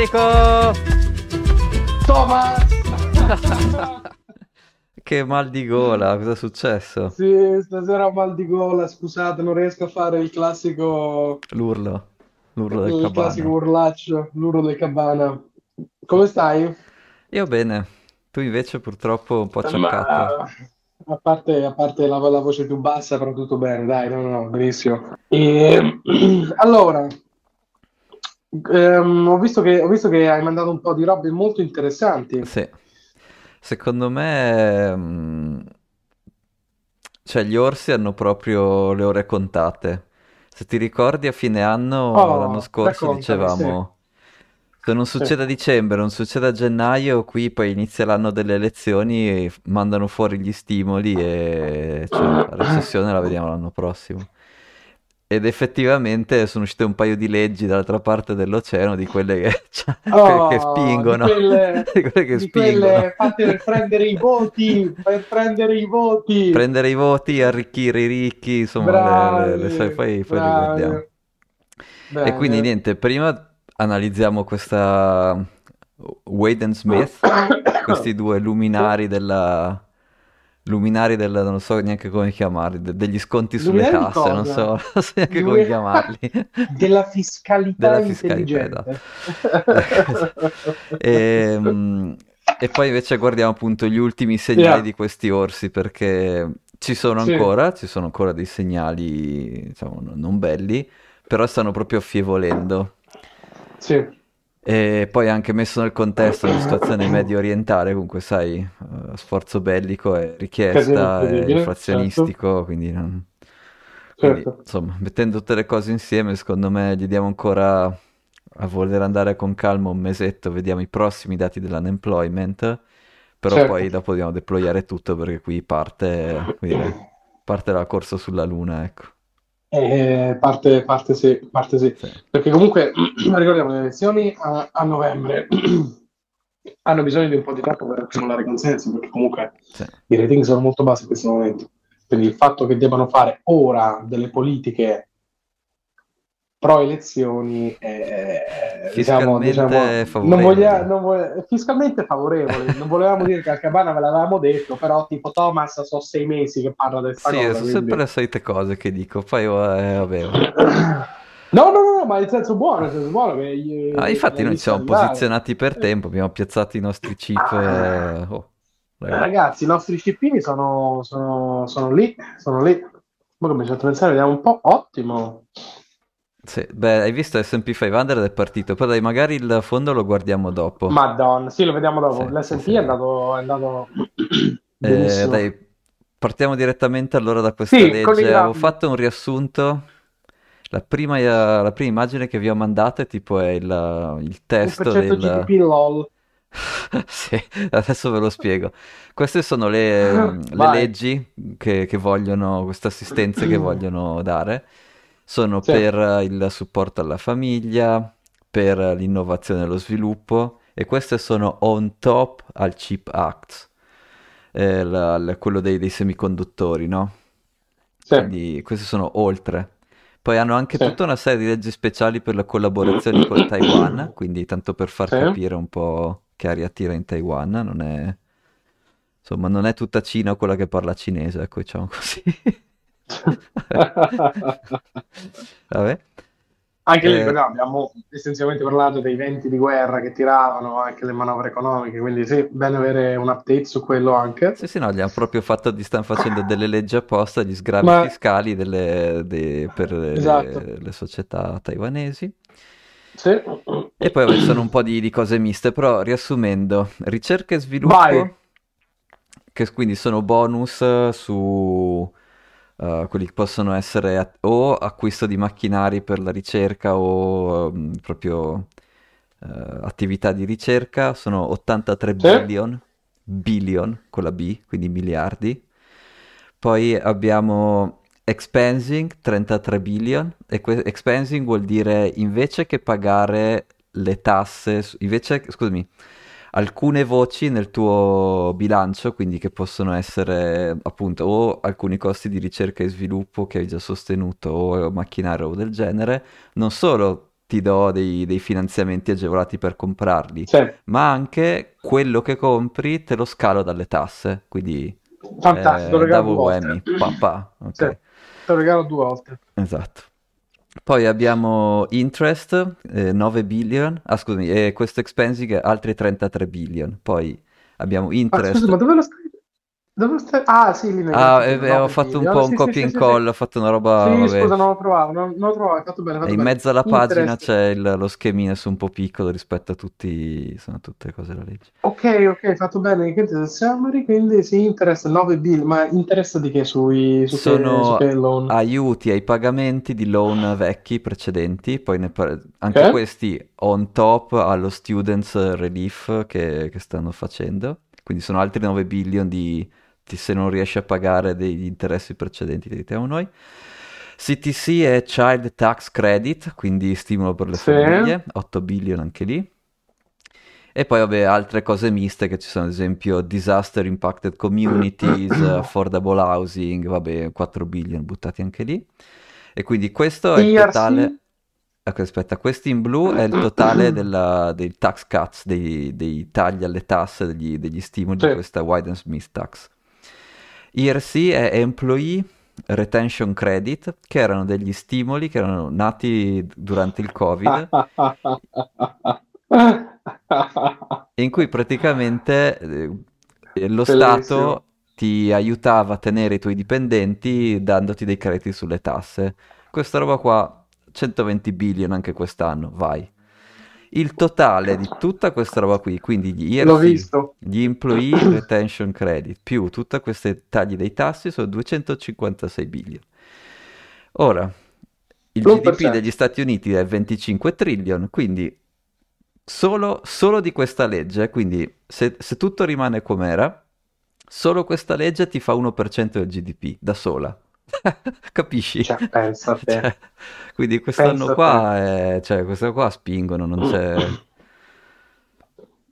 Enrico! Thomas! che mal di gola, cosa è successo? Sì, stasera ho mal di gola, scusate, non riesco a fare il classico... L'urlo, l'urlo del il cabana. classico urlaccio, l'urlo del cabana. Come stai? Io bene, tu invece purtroppo un po' Ma acciaccato. a parte, a parte la, la voce più bassa, però tutto bene, dai, no, no, no, benissimo. E, allora, ehm, ho visto che, ho visto che hai mandato un po' di robe molto interessanti. Sì, secondo me, mm, cioè gli orsi hanno proprio le ore contate. Se ti ricordi, a fine anno, l'anno Oh, scorso, raccontami, sì, dicevamo, se non succede a dicembre, non succede a gennaio, qui poi inizia l'anno delle elezioni e mandano fuori gli stimoli e cioè, la recessione la vediamo l'anno prossimo. Ed effettivamente sono uscite un paio di leggi dall'altra parte dell'oceano di quelle che, cioè, quelle che Oh, di spingono, quelle, di quelle che di spingono. quelle fatte per prendere i voti, per prendere i voti. Prendere i voti, arricchire i ricchi, insomma, le, le- le Bravi, poi, poi le guardiamo. bravi. E quindi niente, prima analizziamo questa Wade and Smith, questi due luminari della... Luminari del, non so neanche come chiamarli, de- degli sconti sulle luminari tasse, non so, non so neanche come chiamarli. Della fiscalità Della fiscalità, esatto. intelligente. E, e poi invece guardiamo appunto gli ultimi segnali Yeah, di questi orsi perché ci sono sì, ancora, ci sono ancora dei segnali, diciamo, no- non belli, però stanno proprio affievolendo. sì. E poi anche messo nel contesto della situazione medio orientale, comunque sai, eh, sforzo bellico è Casino richiesta, è certo, inflazionistico, quindi, non- quindi, certo. insomma, mettendo tutte le cose insieme, secondo me gli diamo ancora a voler andare con calma un mesetto, vediamo i prossimi dati dell'unemployment, però poi Certo. dopo dobbiamo deployare tutto perché qui parte, come dire, parte la corsa sulla luna, ecco. Eh, parte, parte sì, parte sì. Perché comunque ricordiamo le elezioni a, a novembre hanno bisogno di un po' di tempo per accumulare consensi, perché comunque sì, i rating sono molto bassi in questo momento. Quindi il fatto che debbano fare ora delle politiche pro elezioni, eh, diciamo, diciamo, fiscalmente non voglia, non voglia- fiscalmente favorevoli. Non volevamo dire che al Cabana ve l'avevamo detto, però tipo Thomas sono sei mesi che parla questa Sì, cosa, sono sempre quindi... le solite cose che dico, poi eh, vabbè. No, no, no, no, ma in senso buono, nel senso buono che gli- Ah, infatti noi ci siamo posizionati per tempo, abbiamo piazzato i nostri chip. Ah, eh, oh, eh, ragazzi. ragazzi, i nostri cippini sono, sono, sono lì, sono lì. Ma come ci fatto pensare, vediamo un po', ottimo. Sì, beh, hai visto S&P 500 è partito, poi dai, magari il fondo lo guardiamo dopo. Madonna, sì, lo vediamo dopo. Sì, L'S&P sì, è andato, è andato Eh, dai, partiamo direttamente allora da questa Sì, legge. con i Avevo grandi. fatto un riassunto. La prima, eh, la prima immagine che vi ho mandato è tipo è il, il testo 1% del... GDP LOL. Sì, adesso ve lo spiego. Queste sono le, le leggi che, che vogliono, queste assistenze che vogliono dare. Sono Sì, per eh, il supporto alla famiglia, per l'innovazione e lo sviluppo, e queste sono on top al CHIP Act, eh, la- la- quello dei, dei semiconduttori, no? sì, Quindi queste sono oltre. Poi hanno anche sì, tutta una serie di leggi speciali per le collaborazioni con Taiwan, quindi tanto per far sì. capire un po' che aria tira in Taiwan, non è, insomma, non è tutta Cina quella che parla cinese, ecco, diciamo così. Vabbè. Anche lì, Eh, abbiamo essenzialmente parlato dei venti di guerra che tiravano, anche le manovre economiche, quindi sì, bene avere un update su quello anche. sì, sì, no, gli hanno proprio fatto, gli stanno facendo delle leggi apposta, gli sgravi Ma fiscali delle- de- per le, esatto, le società taiwanesi. sì. E poi vabbè, sono un po' di, di cose miste, però riassumendo, ricerca e Vai. sviluppo, che quindi sono bonus su eh, quelli che possono essere at- o acquisto di macchinari per la ricerca o mm, proprio eh, attività di ricerca, sono 83 Sì, billion, billion con la B, quindi miliardi. Poi abbiamo expensing 33 billion e que- expensing vuol dire invece che pagare le tasse, invece, scusami, alcune voci nel tuo bilancio, quindi che possono essere appunto o alcuni costi di ricerca e sviluppo che hai già sostenuto o macchinario o del genere, non solo ti do dei, dei finanziamenti agevolati per comprarli, Sì, ma anche quello che compri te lo scalo dalle tasse, quindi fantastico, eh, lo regalo due volte. papà, ok, Sì, te lo regalo due volte. esatto. Poi abbiamo interest, eh, 9 billion, ah scusami, e questo expensing altri 33 billion. Poi abbiamo interest. scusa, ma dove lo stai? Dove stai? Ah, sì, lì Ah, grafico, eh, ho 9 fatto un po' un Sì, copia e incolla, ho fatto una roba, Sì, vabbè. scusa, non lo trovavo, non, non lo trovavo, hai fatto bene, fatto in bene. mezzo alla pagina c'è il- lo schemino su un po' piccolo rispetto a tutti, sono tutte cose da legge. Ok, ok, fatto bene. Quindi summary, quindi sì, interest 9 bill, ma interest di che sui, su che, su Sono che loan? aiuti ai pagamenti di loan vecchi precedenti, poi par- anche Ok? questi on top allo students relief che, che stanno facendo, quindi sono altri 9 billion di, di se non riesci a pagare degli interessi precedenti che diamo noi. CTC è Child Tax Credit, quindi stimolo per le Sì. famiglie, 8 billion anche lì. E poi, vabbè, altre cose miste che ci sono, ad esempio, Disaster Impacted Communities, Affordable Housing, vabbè, 4 billion buttati anche lì. E quindi questo è il totale... Ecco, aspetta, questo in blu è il totale della- dei tax cuts, dei, dei tagli alle tasse, degli, degli stimoli di Sì. questa Wide and Smith Tax. ERC è Employee Retention Credit, che erano degli stimoli che erano nati durante il Covid in cui praticamente eh, lo Bellissimo. Stato ti aiutava a tenere i tuoi dipendenti dandoti dei crediti sulle tasse. Questa roba qua, 120 billion anche quest'anno, vai. Il totale di tutta questa roba qui, quindi gli ERC, gli Employee Retention Credit, più tutti questi tagli dei tassi, sono 256 billion. Ora, il GDP degli Stati Uniti è 25 trillion, quindi solo, solo di questa legge, quindi se, se tutto rimane com'era, solo questa legge ti fa 1% del GDP, da sola. Capisci? Cioè, pensa a te. Cioè, quindi quest'anno Pensa qua, è- cioè, questa qua spingono, non c'è...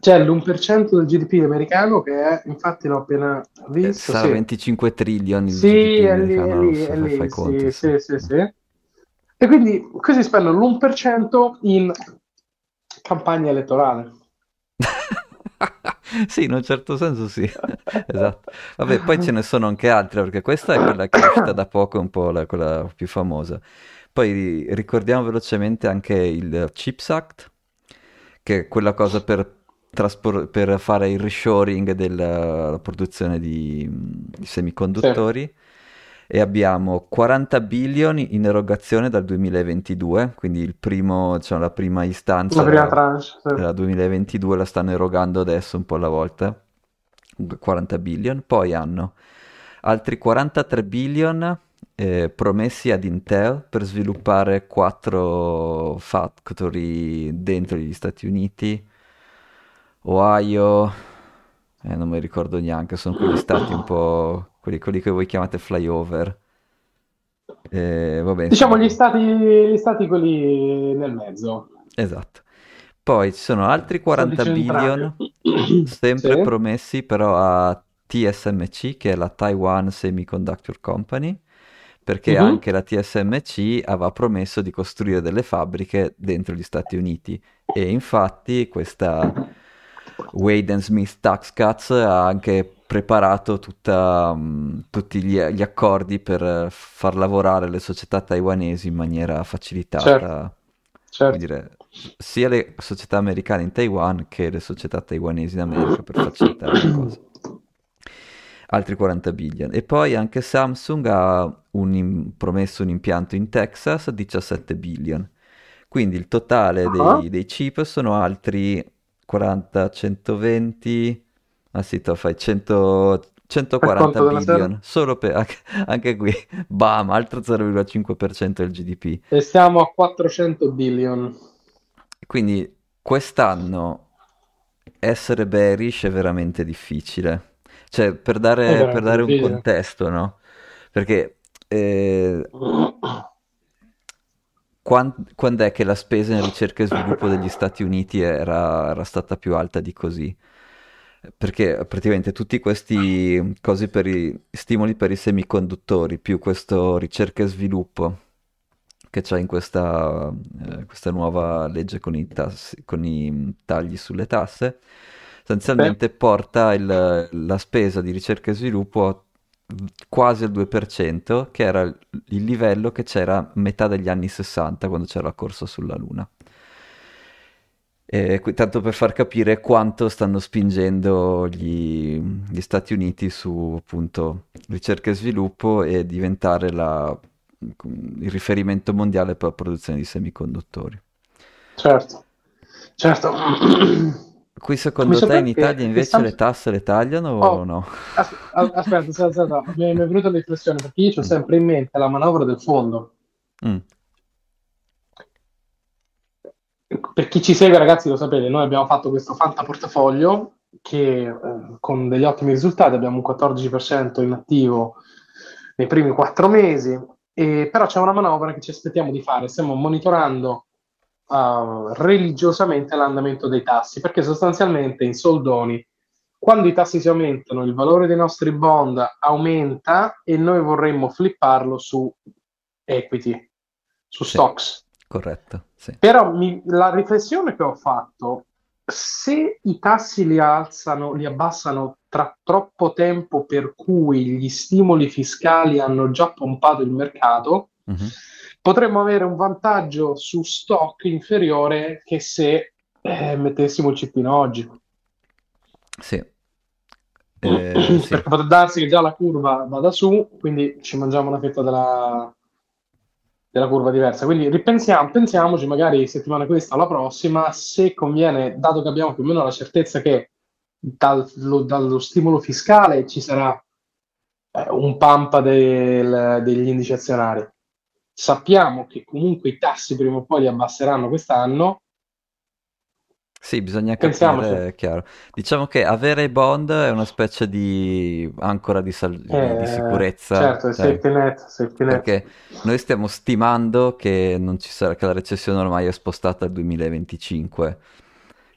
C'è l'1% del GDP americano che è, infatti l'ho appena eh, visto, sarà sì. 25 trillion il Sì, GDP è lì, è lì, è lì, conti, sì, sì. sì, sì. E quindi questi spendono l'1% in campagna elettorale. Sì, in un certo senso sì, esatto. Vabbè, poi ce ne sono anche altre, perché questa è quella che è uscita da poco, un po' la, quella più famosa. Poi ri- ricordiamo velocemente anche il CHIPS Act, che è quella cosa per, traspor- per fare il reshoring della produzione di, di semiconduttori. E abbiamo 40 billion in erogazione dal 2022, quindi il primo, diciamo, la prima istanza La prima era- tranche, sì. della 2022 la stanno erogando adesso un po' alla volta, 40 billion, poi hanno altri 43 billion eh, promessi ad Intel per sviluppare quattro factory dentro gli Stati Uniti, Ohio, eh, non mi ricordo neanche, sono quegli stati un po' quelli, quelli che voi chiamate flyover. Eh, vabbè, Diciamo gli stati, gli stati quelli nel mezzo. Esatto. Poi ci sono altri 40 Stati billion, sempre Sì. promessi però a TSMC, che è la Taiwan Semiconductor Company, perché Mhm. anche la TSMC aveva promesso di costruire delle fabbriche dentro gli Stati Uniti. E infatti questa Wade and Smith Tax Cuts ha anche preparato tutta, mm, tutti gli, gli accordi per far lavorare le società taiwanesi in maniera facilitata. Certo, certo. Dire, sia le società americane in Taiwan che le società taiwanesi in America per facilitare la cosa. Altri 40 billion. E poi anche Samsung ha un promesso un impianto in Texas, 17 billion. Quindi il totale Ah. dei, dei chip sono altri 40, 120, ah sì, te lo fai 100, 140 conto della sera? billion, solo per, anche, qui, bam, altro 0,5% del GDP. E siamo a 400 billion. Quindi quest'anno essere bearish è veramente difficile. Cioè, per dare, per dare un contesto, no? Perché eh, quan- quando è che la spesa in ricerca e sviluppo degli Stati Uniti era, era stata più alta di così? Perché praticamente tutti questi cosi per i stimoli per i semiconduttori, più questo ricerca e sviluppo, che c'è in questa, eh, questa, nuova legge con i, tassi, con i, tagli sulle tasse, sostanzialmente Beh. porta il, la spesa di ricerca e sviluppo quasi al 2%, che era il livello che c'era a metà degli anni 60 quando c'era la corsa sulla Luna. E, tanto per far capire quanto stanno spingendo gli, gli, Stati Uniti su appunto ricerca e sviluppo e diventare la, il riferimento mondiale per la produzione di semiconduttori. Certo, certo. Qui secondo te in Italia invece stanno... le tasse le tagliano oh, o no? Aspetta, aspetta, aspetta, mi è venuta l'impressione perché io ho sempre in mente la manovra del fondo. Mm. Per chi ci segue ragazzi lo sapete, noi abbiamo fatto questo Fanta portafoglio che eh, con degli ottimi risultati abbiamo un 14% in attivo nei primi quattro mesi, e, però c'è una manovra che ci aspettiamo di fare, stiamo monitorando uh, religiosamente l'andamento dei tassi, perché sostanzialmente in soldoni, quando i tassi si aumentano, il valore dei nostri bond aumenta e noi vorremmo flipparlo su equity, su sì, stocks. Corretto. Sì. Però mi, la riflessione che ho fatto, se i tassi li alzano, li abbassano tra troppo tempo per cui gli stimoli fiscali hanno già pompato il mercato, mm-hmm potremmo avere un vantaggio su stock inferiore che se eh, mettessimo il cipino oggi. Sì. Eh, sì. Perché potrebbe darsi che già la curva vada su, quindi ci mangiamo una fetta della, della curva diversa. Quindi ripensiamo, pensiamoci magari settimana questa o la prossima, se conviene, dato che abbiamo più o meno la certezza che dal, lo, dallo stimolo fiscale ci sarà eh, un pampa del, degli indici azionari sappiamo che comunque i tassi prima o poi li abbasseranno quest'anno. Sì, bisogna capire, è chiaro. Diciamo che avere i bond è una specie di ancora di, sal- eh, di sicurezza. Certo, cioè, safety net, safety net. Perché noi stiamo stimando che, non ci sarà, che la recessione ormai è spostata al 2025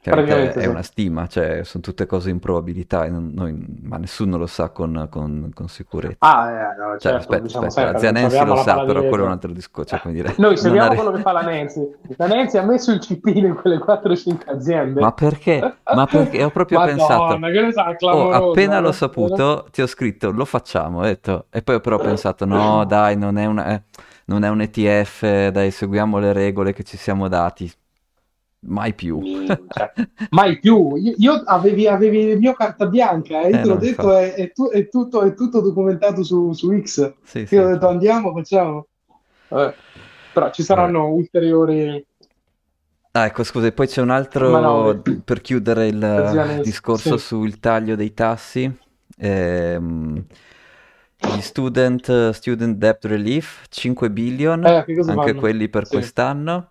Chiaramente è sì. una stima, cioè sono tutte cose in probabilità, non, noi, ma nessuno lo sa con, con, con sicurezza. Ah, eh, no, cioè, certo, aspetta, diciamo aspetta, la zia Nancy lo sa, però quello è un altro discorso. Cioè, dire, noi seguiamo arri- quello che fa la Nancy. La Nancy ha messo il cipino in quelle 4-5 aziende. Ma perché? Ma perché? Ho proprio pensato, oh, appena l'ho saputo, ti ho scritto, lo facciamo, detto, e poi però ho pensato, no dai, non è, una, eh, non è un ETF, dai, seguiamo le regole che ci siamo dati Mai più. Cioè, mai più. Io, io avevi, avevi, il mio carta bianca, eh, io eh, te l'ho detto, è, è, tu, è, tutto, è, tutto, documentato su, su X. Sì, io sì, ho detto andiamo, facciamo. Vabbè. Però ci saranno Vabbè. ulteriori... Ah, ecco, scusa, poi c'è un altro per chiudere il discorso sì. sul taglio dei tassi. Ehm, gli student, student debt relief 5 billion, eh, anche fanno? quelli per sì. quest'anno.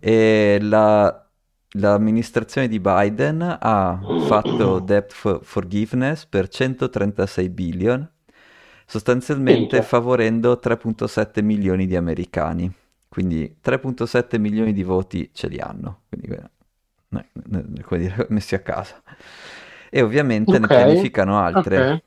E la, l'amministrazione di Biden ha fatto debt for forgiveness per 136 billion, sostanzialmente favorendo 3.7 milioni di americani. Quindi 3.7 milioni di voti ce li hanno, quindi come dire, messi a casa. E ovviamente okay. ne pianificano altre. Okay.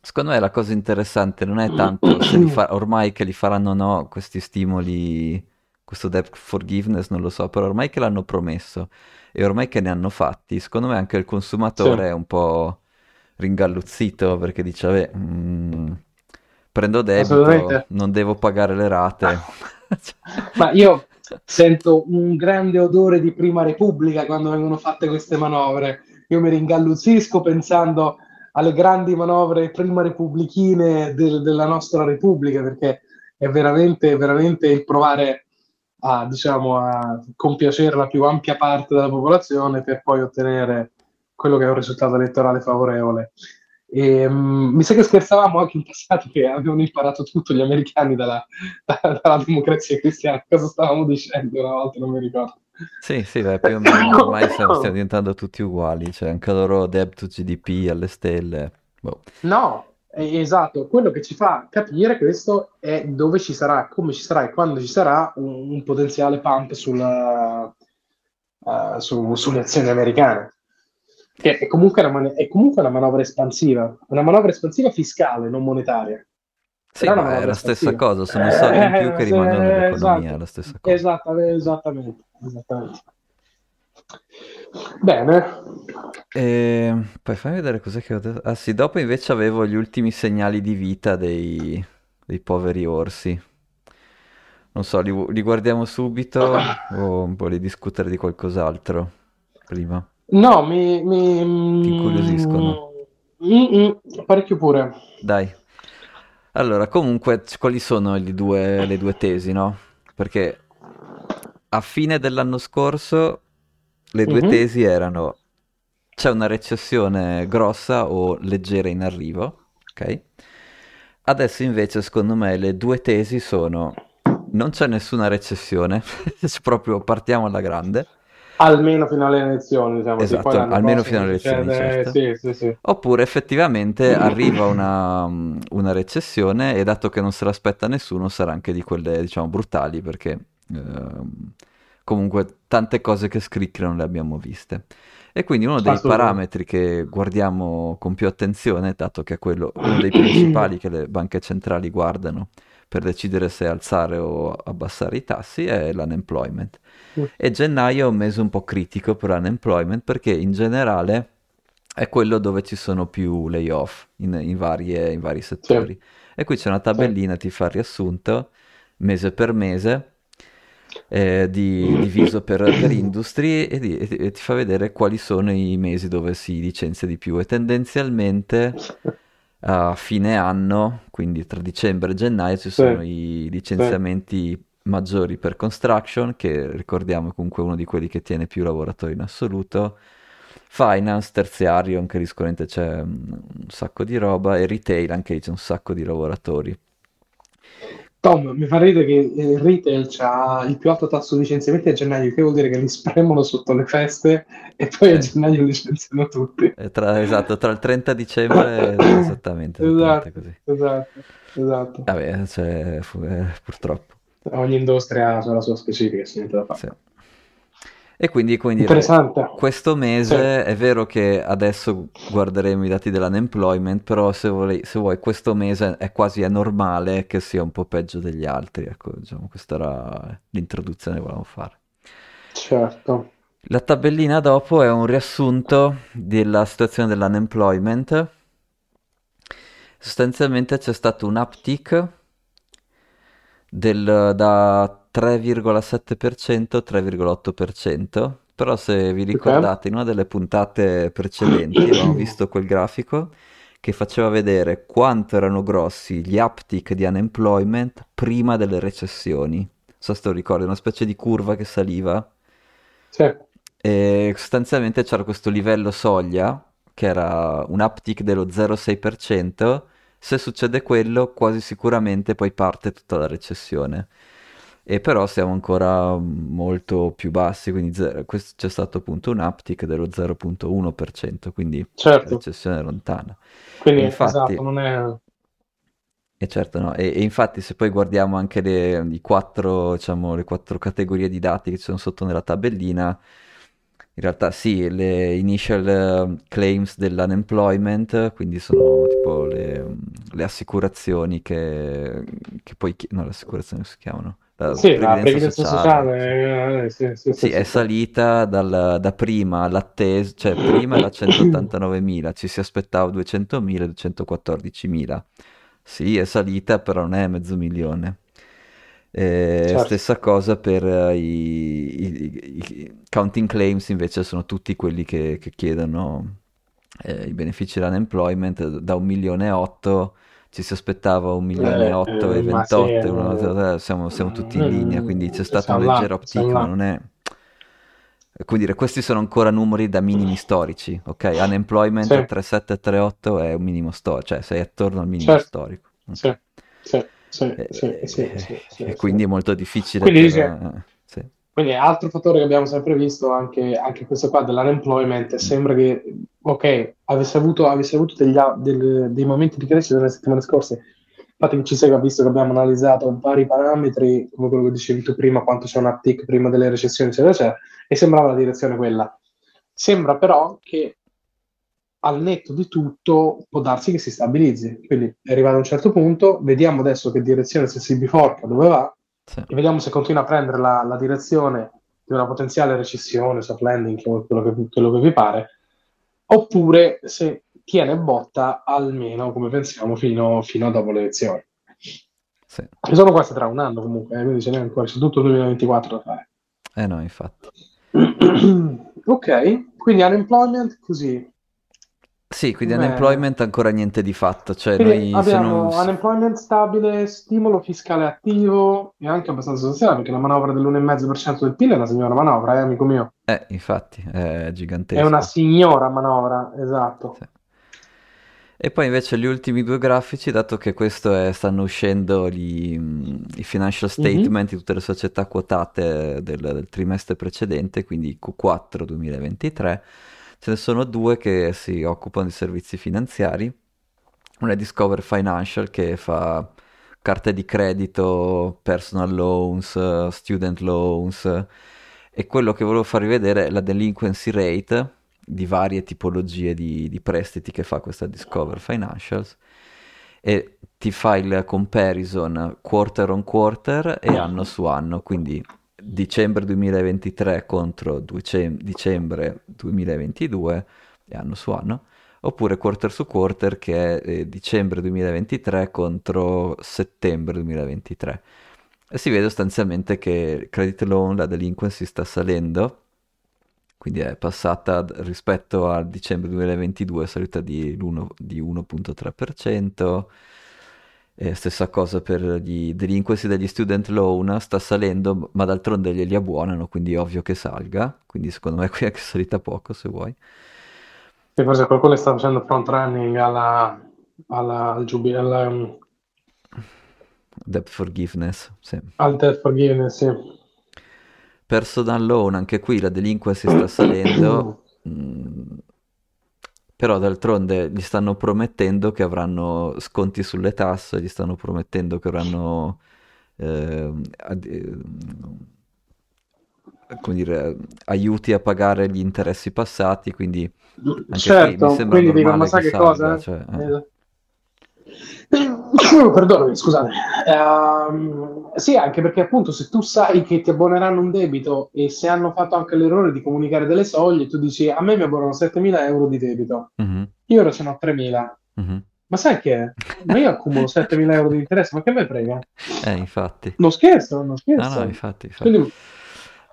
Secondo me la cosa interessante non è tanto se fa- ormai che li faranno o no questi stimoli questo debt forgiveness non lo so, però ormai che l'hanno promesso e ormai che ne hanno fatti, secondo me anche il consumatore sì. è un po' ringalluzzito perché dice, vabbè, mm, prendo debito, non devo pagare le rate. Ma io sento un grande odore di prima repubblica quando vengono fatte queste manovre. Io mi ringalluzzisco pensando alle grandi manovre prima repubblichine del, della nostra repubblica perché è veramente, veramente il provare a, diciamo, a compiacere la più ampia parte della popolazione per poi ottenere quello che è un risultato elettorale favorevole. E, um, mi sa che scherzavamo anche in passato che avevano imparato tutto gli americani dalla, dalla democrazia cristiana. Cosa stavamo dicendo una volta? Non mi ricordo. Sì, sì, beh, più o meno ormai stiamo, stiamo diventando tutti uguali, cioè anche loro debito GDP alle stelle. Boh. No, Esatto, quello che ci fa capire questo è dove ci sarà, come ci sarà e quando ci sarà un, un potenziale pump sulla, uh, su, sulle azioni americane, che è comunque, una, è comunque, una, manovra espansiva, una manovra espansiva fiscale, non monetaria. Sì, è la stessa cosa, sono soldi in più che rimangono nell'economia, esatto, la stessa cosa. esattamente, esattamente, esattamente. Bene, E poi fammi vedere cos'è che ho detto. Ah sì, dopo invece avevo gli ultimi segnali di vita dei, dei poveri orsi. Non so, li, li guardiamo subito o vuoi discutere di qualcos'altro prima? no, mi, Ti mi... incuriosiscono? mm, mm, parecchio pure. Dai. Allora, comunque, quali sono due, le due tesi, no? Perché a fine dell'anno scorso le due Mhm. tesi erano c'è una recessione grossa o leggera in arrivo, ok? Adesso invece, secondo me, le due tesi sono non c'è nessuna recessione, proprio partiamo alla grande, Almeno fino alle elezioni, diciamo, esatto, almeno fino alle elezioni, certo. sì, sì, sì. Oppure effettivamente arriva una, una recessione e dato che non se l'aspetta nessuno sarà anche di quelle, diciamo, brutali perché ehm, comunque tante cose che scricchiano le abbiamo viste. E quindi uno dei parametri che guardiamo con più attenzione, dato che è quello, uno dei principali che le banche centrali guardano per decidere se alzare o abbassare i tassi, è l'unemployment. E gennaio è un mese un po' critico per l'unemployment perché in generale è quello dove ci sono più layoff in, in varie- in vari Sì, settori. E qui c'è una sì. tabellina, ti fa il riassunto mese per mese, eh, di- diviso per, per industry e, di- e ti fa vedere quali sono i mesi dove si licenzia di più. E tendenzialmente a fine anno, quindi tra dicembre e gennaio, ci Sì, sono i sì, licenziamenti maggiori per construction, che ricordiamo è comunque uno di quelli che tiene più lavoratori in assoluto, finance, terziario, anche lì sicuramente c'è un sacco di roba, e retail, anche lì c'è un sacco di lavoratori. Tom, mi fa ridere che il retail ha il più alto tasso di licenziamenti a gennaio, che vuol dire che li spremono sotto le feste e poi a Sì. gennaio licenziano tutti. E tra- esatto, tra il 30 dicembre, esattamente, Esatto, così. esatto, esatto. Vabbè, cioè, fu- eh, purtroppo. Ogni industria ha la sua specifica, c'è niente da fare. Sì. E quindi, Interessante. questo Sì, mese è vero che adesso guarderemo i dati dell'unemployment, però se vuoi, se vuoi, questo mese è quasi anormale che sia un po' peggio degli altri. Ecco, diciamo, questa era l'introduzione che volevamo fare. certo. La tabellina dopo è un riassunto della situazione dell'unemployment. Sostanzialmente c'è stato un uptick del, da 3,7% a 3,8%, però se vi ricordate in una delle puntate precedenti avevamo visto quel grafico che faceva vedere quanto erano grossi gli uptick di unemployment prima delle recessioni. Non so se te lo ricordi, una specie di curva che saliva Sì, e sostanzialmente c'era questo livello soglia che era un uptick dello 0,6%. Se succede quello, quasi sicuramente poi parte tutta la recessione. E però siamo ancora molto più bassi, quindi ze- questo- c'è stato appunto un uptick dello 0,1%, quindi certo. recessione lontana. Quindi, infatti, esatto, non è... e certo no, e, e infatti se poi guardiamo anche le, i quattro, diciamo, le quattro categorie di dati che ci sono sotto nella tabellina, in realtà sì, le initial eh, claims dell'unemployment, quindi sono tipo le, le assicurazioni che, che poi, chi- no, le assicurazioni si chiamano? La Sì, la previdenza previdenza sociale, sociale, eh, sì, sì, Sì, è salita dal- da prima all'attesa, cioè prima era 189.000, ci si aspettava 200.000 e 214.000. Sì, è salita, però non è mezzo milione. Eh, Certo. stessa cosa per eh, i, i- i- counting claims, invece sono tutti quelli che, che chiedono eh, i benefici dell'unemployment da un milione e otto, ci si aspettava un milione e Eh, otto e eh, ma sì, 28, una- eh, siamo, siamo tutti in linea, quindi c'è mm, stato un leggero uptick, ma non è... Dire, questi sono ancora numeri da minimi storici, ok? Unemployment Sì, 3738 è un minimo storico, cioè sei attorno al minimo certo, storico. ok? sì, sì, sì, E, sì, sì, e- sì, sì, e sì. quindi è molto difficile Quindi per... eh, sì. Quindi altro fattore che abbiamo sempre visto, anche, anche questo qua dell'unemployment, sembra che, ok, avesse avuto, avesse avuto degli, del- dei momenti di crescita nelle settimane scorse. Infatti chi ci segue ha visto che abbiamo analizzato vari parametri, come quello che dicevi tu prima, quanto c'è un uptick prima delle recessioni, eccetera, eccetera, e sembrava la direzione quella. Sembra però che al netto di tutto può darsi che si stabilizzi. Quindi è arrivato a un certo punto, vediamo adesso che direzione se si biforca, dove va, sì. e vediamo se continua a prendere la, la, direzione di una potenziale recessione, soft landing, quello che, quello che vi pare, oppure se tiene botta almeno, come pensiamo, fino, fino a dopo le elezioni. Sì. Che sono quasi tra un anno comunque, eh, quindi ce n'è ancora, c'è tutto il 2024 da fare. Eh no, infatti. ok, quindi unemployment così. Sì, quindi Beh. unemployment ancora niente di fatto. Cioè noi abbiamo non... unemployment stabile, stimolo fiscale attivo e anche abbastanza sostenibile perché la manovra dell'1,5% del PIL è una signora manovra, eh, amico mio. Eh, infatti, è gigantesca. È una signora manovra, esatto. Sì. E poi invece gli ultimi due grafici, dato che questo è, stanno uscendo gli, i financial mhm. statement mm-hmm. di tutte le società quotate del, del, trimestre precedente, quindi Q4 2023, ce ne sono due che si occupano di servizi finanziari. Una è Discover Financial che fa carte di credito, personal loans, student loans e quello che volevo farvi vedere è la delinquency rate di varie tipologie di, di, prestiti che fa questa Discover Financials e ti fa il comparison quarter on quarter e anno su anno, quindi dicembre 2023 contro dicembre 2022 e anno su anno, oppure quarter su quarter che è eh, dicembre 2023 contro settembre 2023. E si vede sostanzialmente che credit loan, la delinquency sta salendo quindi è passata rispetto a dicembre 2022 è salita di, di 1.3%, e stessa cosa per gli delinquency degli student loan, sta salendo, ma d'altronde glieli abbonano, quindi è ovvio che salga, quindi secondo me qui è anche salita poco se vuoi. E forse qualcuno sta facendo front running alla, alla, al giubile, alla, um... debt forgiveness, sì. Al debt forgiveness, sì. Personal loan, anche qui la delinquency sta salendo, mm, però d'altronde gli stanno promettendo che avranno sconti sulle tasse, gli stanno promettendo che avranno eh, ad, eh, come dire, aiuti a pagare gli interessi passati, quindi anche certo, qui mi sembra quindi dico, ma sai che salga, cosa? Cioè, eh. Perdonami, scusate. Uh, sì, anche perché appunto se tu sai che ti abboneranno un debito e se hanno fatto anche l'errore di comunicare delle soglie, tu dici a me mi abbonano 7.000 euro di debito, uh-huh. io ora ce n'ho 3.000. Uh-huh. Ma sai che? Ma io accumulo 7.000 euro di interesse, ma che me frega? Eh, infatti. Non scherzo, non scherzo. No, no, infatti, infatti. Quindi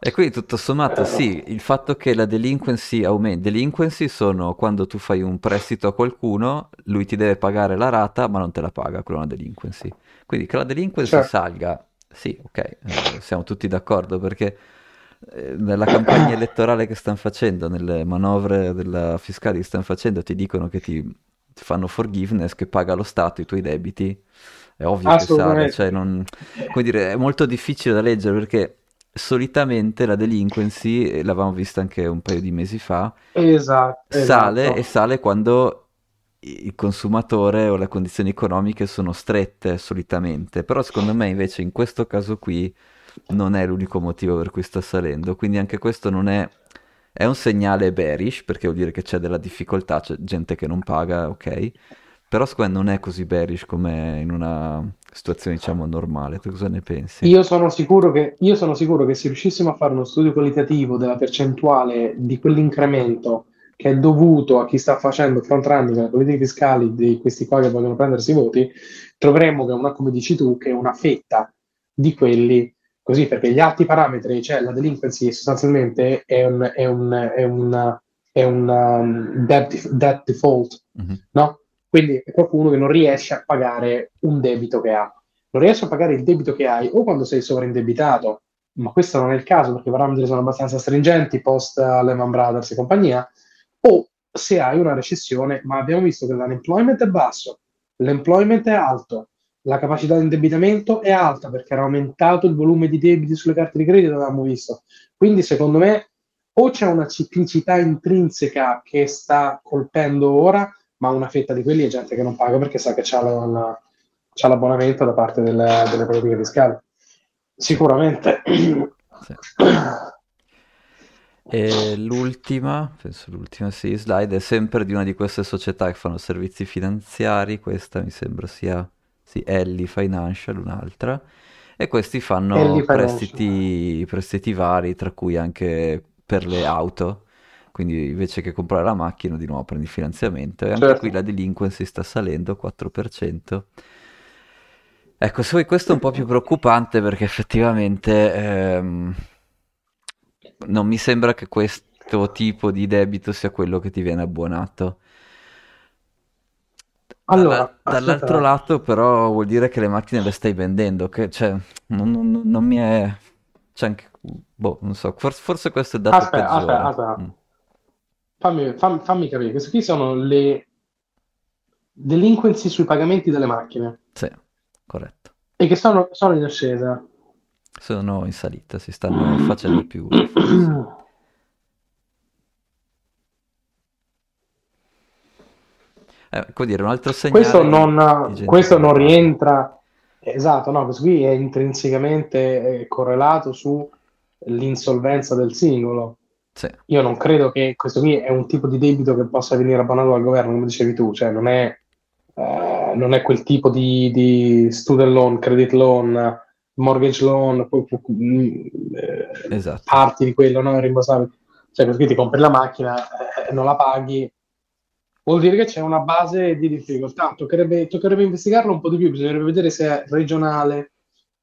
e quindi tutto sommato sì, il fatto che la delinquency aumenti, delinquency sono quando tu fai un prestito a qualcuno, lui ti deve pagare la rata ma non te la paga, quella è una delinquency. Quindi che la delinquency certo. salga, sì, ok, eh, siamo tutti d'accordo perché eh, nella campagna elettorale che stanno facendo, nelle manovre della fiscale che stanno facendo, ti dicono che ti, ti fanno forgiveness, che paga lo Stato i tuoi debiti, è ovvio che sale, cioè non, come dire, è molto difficile da leggere perché solitamente la delinquency, eh, l'avevamo vista anche un paio di mesi fa, esatto, sale esatto. e sale quando il consumatore o le condizioni economiche sono strette solitamente, però secondo me invece in questo caso qui non è l'unico motivo per cui sta salendo, quindi anche questo non è, è un segnale bearish perché vuol dire che c'è della difficoltà, c'è gente che non paga, ok, però secondo me non è così bearish come in una situazione diciamo normale. Tu cosa ne pensi? Io sono sicuro che, io sono sicuro che se riuscissimo a fare uno studio qualitativo della percentuale di quell'incremento che è dovuto a chi sta facendo front running alle politiche fiscali di questi qua che vogliono prendersi i voti, troveremo che una, come dici tu, che una fetta di quelli così, perché gli altri parametri, cioè la delinquency sostanzialmente è un, è un, è un, è un um, debt, debt default, mm-hmm. no? Quindi è qualcuno che non riesce a pagare un debito che ha. Non riesce a pagare il debito che hai o quando sei sovraindebitato, ma questo non è il caso perché i parametri sono abbastanza stringenti post Lehman Brothers e compagnia, o se hai una recessione, ma abbiamo visto che l'unemployment è basso, l'employment è alto, la capacità di indebitamento è alta perché era aumentato il volume di debiti sulle carte di credito, avevamo visto. Quindi secondo me o c'è una ciclicità intrinseca che sta colpendo ora, ma una fetta di quelli è gente che non paga perché sa che c'ha, la, c'ha l'abbonamento da parte delle, delle politiche fiscali. Sicuramente. Sì. E l'ultima, penso l'ultima sì, slide, è sempre di una di queste società che fanno servizi finanziari, questa mi sembra sia sì, Ellie Financial, un'altra, e questi fanno prestiti, prestiti vari, tra cui anche per le auto, quindi invece che comprare la macchina di nuovo prendi il finanziamento, e anche Certo. qui la delinquency sta salendo, 4%. Ecco, se vuoi questo è un po' più preoccupante perché effettivamente ehm, non mi sembra che questo tipo di debito sia quello che ti viene abbuonato. Allora, Dalla- dall'altro aspetta, lato, però, vuol dire che le macchine le stai vendendo, che cioè, non, non- non mi è... C'è anche... Boh, non so, forse, forse questo è il dato aspetta, aspetta, peggiore. aspetta. Mm, Fammi, fam- fammi capire. Queste qui sono le delinquency sui pagamenti delle macchine sì, corretto. e che sono, sono in ascesa. Sono in salita, si stanno facendo più diffuse. Eh, dire, un altro Questo segnale di non, questo non rientra, esatto, no, questo qui è intrinsecamente eh, correlato sull'insolvenza del singolo. Sì, Io non credo che questo qui è un tipo di debito che possa venire abbandonato dal governo, come dicevi tu, cioè non è, eh, non è quel tipo di, di student loan, credit loan, mortgage loan, mm, eh, esatto. parti di quello, no? Rimborsabile. Cioè, qui ti compri la macchina e non la paghi, vuol dire che c'è una base di difficoltà. Toccherebbe, toccherebbe investigarlo un po' di più, bisognerebbe vedere se è regionale,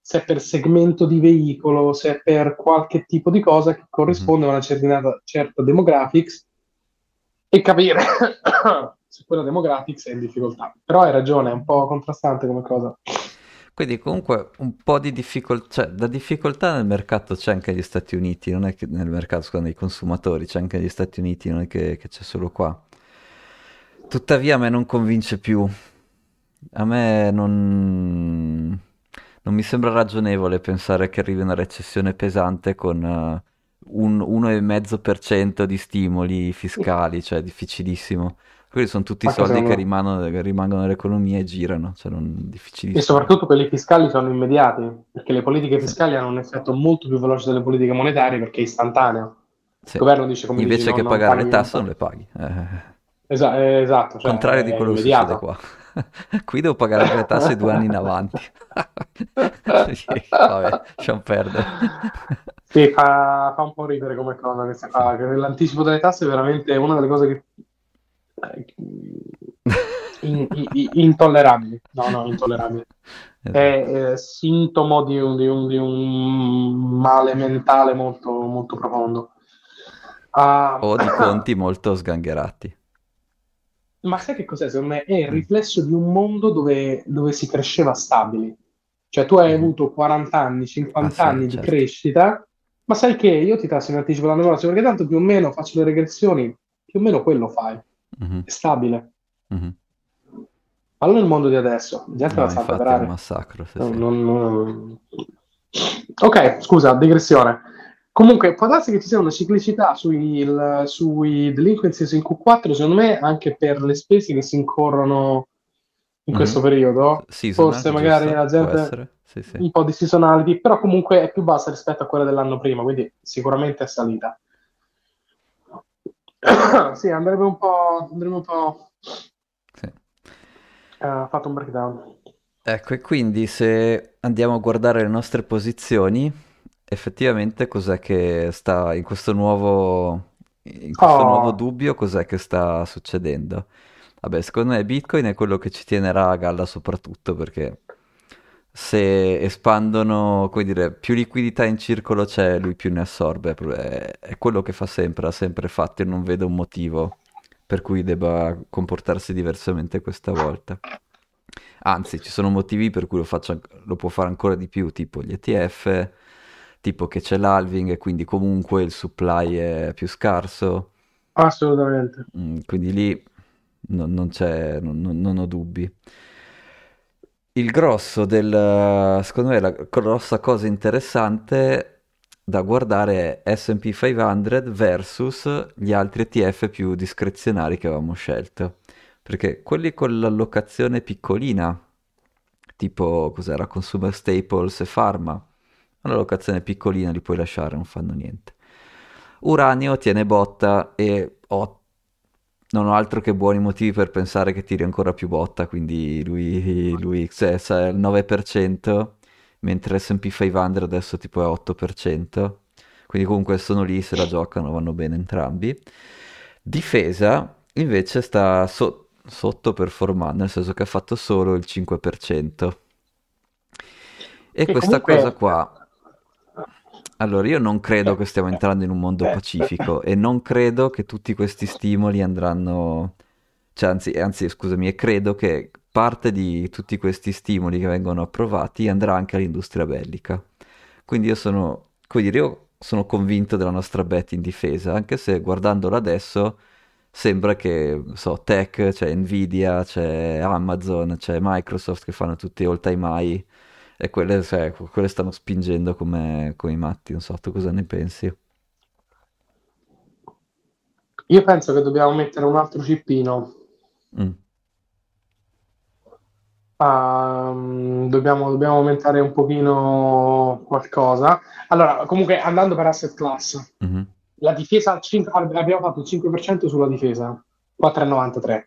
se per segmento di veicolo, se per qualche tipo di cosa che corrisponde a una certa, certa demographics e capire se quella demographics è in difficoltà. Però hai ragione, è un po' contrastante come cosa. Quindi comunque un po' di difficoltà, cioè la difficoltà nel mercato c'è anche negli Stati Uniti, non è che nel mercato, scusa, nei consumatori, c'è anche negli Stati Uniti, non è che, che c'è solo qua. Tuttavia a me non convince più, a me non, non mi sembra ragionevole pensare che arrivi una recessione pesante con eh, un 1,5% di stimoli fiscali, cioè difficilissimo. Quelli sono tutti Anche soldi che rimangono, che rimangono nell'economia e girano, cioè non, E soprattutto quelli fiscali sono immediati, perché le politiche fiscali hanno un effetto molto più veloce delle politiche monetarie perché è istantaneo. Sì. Il governo dice, come dici, Invece non, che non pagare paghi le tasse non le paghi. Eh, Esa- eh, esatto, cioè contrario di quello che succede qua. Qui devo pagare le tasse due anni in avanti. Vabbè, lasciamo perdere. Sì, fa, fa un po' ridere come cosa questa qua, che l'anticipo delle tasse è veramente una delle cose che eh, in- in- intollerabili. No, no, intollerabili. Esatto. È eh, sintomo di un, di un- di un male mentale molto, molto profondo. Ah, O di conti molto sgangherati. Ma sai che cos'è? Secondo me è il riflesso di un mondo dove, dove si cresceva stabili. Cioè tu hai Mhm. avuto 40 anni, 50 Ah, anni di certo. crescita, ma sai che io ti tasso in anticipo l'anno prossimo, perché tanto più o meno faccio le regressioni, più o meno quello fai, Mhm, è stabile. mhm. Ma non nel mondo di adesso, la gente No, la sa infatti è un massacro. sì, No, sì. non- non- Ok, scusa, digressione. Comunque, può darsi che ci sia una ciclicità sui, il- sui delinquencies in Q4, secondo me, anche per le spese che si incorrono in Mhm. questo periodo. Seasonal, Forse magari giusto? la gente? Sì, sì. un po' di seasonality, però comunque è più bassa rispetto a quella dell'anno prima, quindi sicuramente è salita. Sì, andrebbe un po', andrebbe un po' Sì. eh, fatto un breakdown. Ecco, e quindi se andiamo a guardare le nostre posizioni, effettivamente cos'è che sta in questo nuovo, in questo nuovo Oh, dubbio, cos'è che sta succedendo? Vabbè, secondo me Bitcoin è quello che ci tenerà a galla soprattutto perché se espandono, come dire, più liquidità in circolo c'è, lui più ne assorbe. È, è quello che fa sempre, ha sempre fatto e non vedo un motivo per cui debba comportarsi diversamente questa volta. Anzi, ci sono motivi per cui lo, faccio, lo può fare ancora di più, tipo gli ETF, tipo che c'è l'halving e quindi comunque il supply è più scarso. assolutamente. Mm, quindi lì non, non c'è, non, non- ho dubbi. Il grosso del, secondo me, la grossa cosa interessante da guardare è S&P 500 versus gli altri ETF più discrezionari che avevamo scelto. Perché quelli con l'allocazione piccolina, tipo cos'era, Consumer Staples e Pharma, un'allocazione piccolina li puoi lasciare, non fanno niente. Uranio tiene botta e ho non ho altro che buoni motivi per pensare che tiri ancora più botta, quindi lui, lui cioè, è il 9%, mentre S&P 500 adesso tipo è 8%, quindi comunque sono lì, se la giocano, vanno bene entrambi. Difesa invece sta so- sottoperformando, nel senso che ha fatto solo il 5%. E che questa comunque... cosa qua allora, io non credo che stiamo entrando in un mondo pacifico e non credo che tutti questi stimoli andranno... Cioè, anzi, anzi, scusami, e credo che parte di tutti questi stimoli che vengono approvati andrà anche all'industria bellica. Quindi io sono, come dire, io sono convinto della nostra bet in difesa, anche se guardandolo adesso sembra che, so, tech, c'è Nvidia, c'è Amazon, c'è Microsoft che fanno tutti all time high e quelle, cioè, quelle stanno spingendo come, come i matti, non so, tu cosa ne pensi? Io penso che dobbiamo mettere un altro cippino. Mm. Uh, dobbiamo, dobbiamo, aumentare un pochino qualcosa. Allora, comunque, andando per asset class, mm-hmm. la difesa, 5, abbiamo fatto il 5% sulla difesa, 4,93.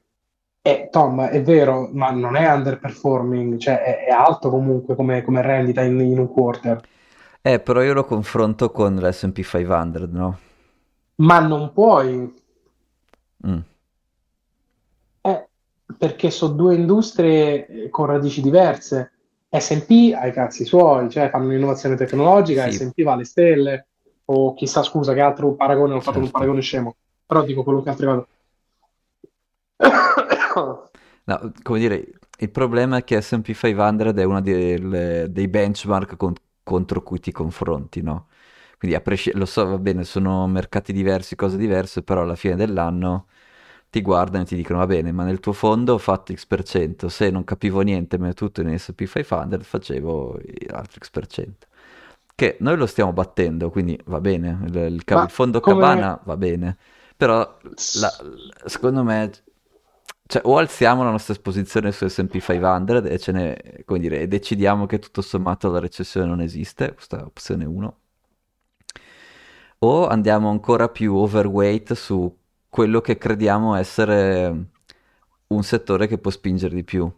Eh, Tom, è vero, ma non è underperforming, cioè è, è alto comunque come, come rendita in, in, un quarter. Eh, però io lo confronto con l'S&P 500, no? Ma non puoi. Mm. Eh, perché sono due industrie eh, con radici diverse. S&P ha i cazzi suoi, cioè fanno un'innovazione tecnologica, sì. S&P va alle stelle, o chissà scusa che altro paragone, ho fatto certo. un paragone scemo, però dico quello che altri vanno. No, come dire, il problema è che S&P 500 è uno dei, dei benchmark con, contro cui ti confronti, no? Quindi presci- lo so, va bene, sono mercati diversi, cose diverse, però alla fine dell'anno ti guardano e ti dicono, va bene, ma nel tuo fondo ho fatto X%, se non capivo niente, me tutto in S&P 500, facevo altro X%. Che noi lo stiamo battendo, quindi va bene, il, il, il fondo come... cabana va bene, però la, secondo me cioè, o alziamo la nostra esposizione su S&P 500 e, ce ne, come dire, e decidiamo che tutto sommato la recessione non esiste, questa è opzione 1, o andiamo ancora più overweight su quello che crediamo essere un settore che può spingere di più.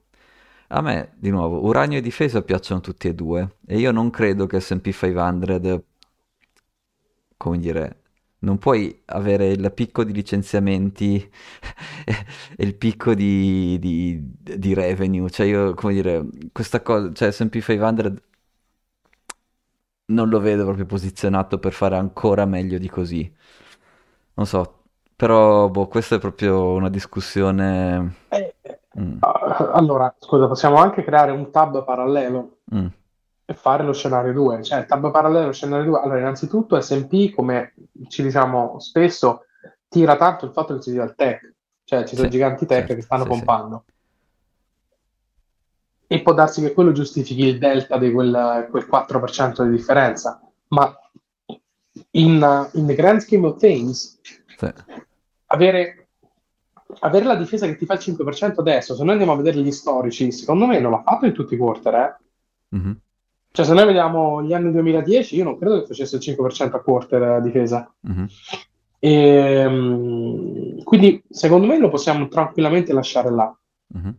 A me, di nuovo, uranio e difesa piacciono tutti e due e io non credo che S&P 500, come dire, non puoi avere il picco di licenziamenti e il picco di, di, di, revenue. Cioè, io, come dire, questa cosa, cioè S&P 500 non lo vedo proprio posizionato per fare ancora meglio di così. Non so, però, boh, questa è proprio una discussione... Eh, mm. Allora, scusa, possiamo anche creare un tab parallelo. Mm e fare lo scenario 2, cioè tab parallelo scenario 2. Allora, innanzitutto SP, come ci diciamo spesso, tira tanto il fatto che ci sia il tech, cioè ci sono sì, giganti tech certo, che stanno sì, pompando. Sì. E può darsi che quello giustifichi il delta di quel, quel 4% di differenza, ma in, in the grand scheme of things, avere, avere la difesa che ti fa il 5% adesso, se noi andiamo a vedere gli storici, secondo me non l'ha fatto in tutti i quarter, eh? Mm-hmm. Cioè, se noi vediamo gli anni 2010, io non credo che facesse il 5% a quarter a difesa. Mm-hmm. E, um, quindi, secondo me, lo possiamo tranquillamente lasciare là. Mm-hmm.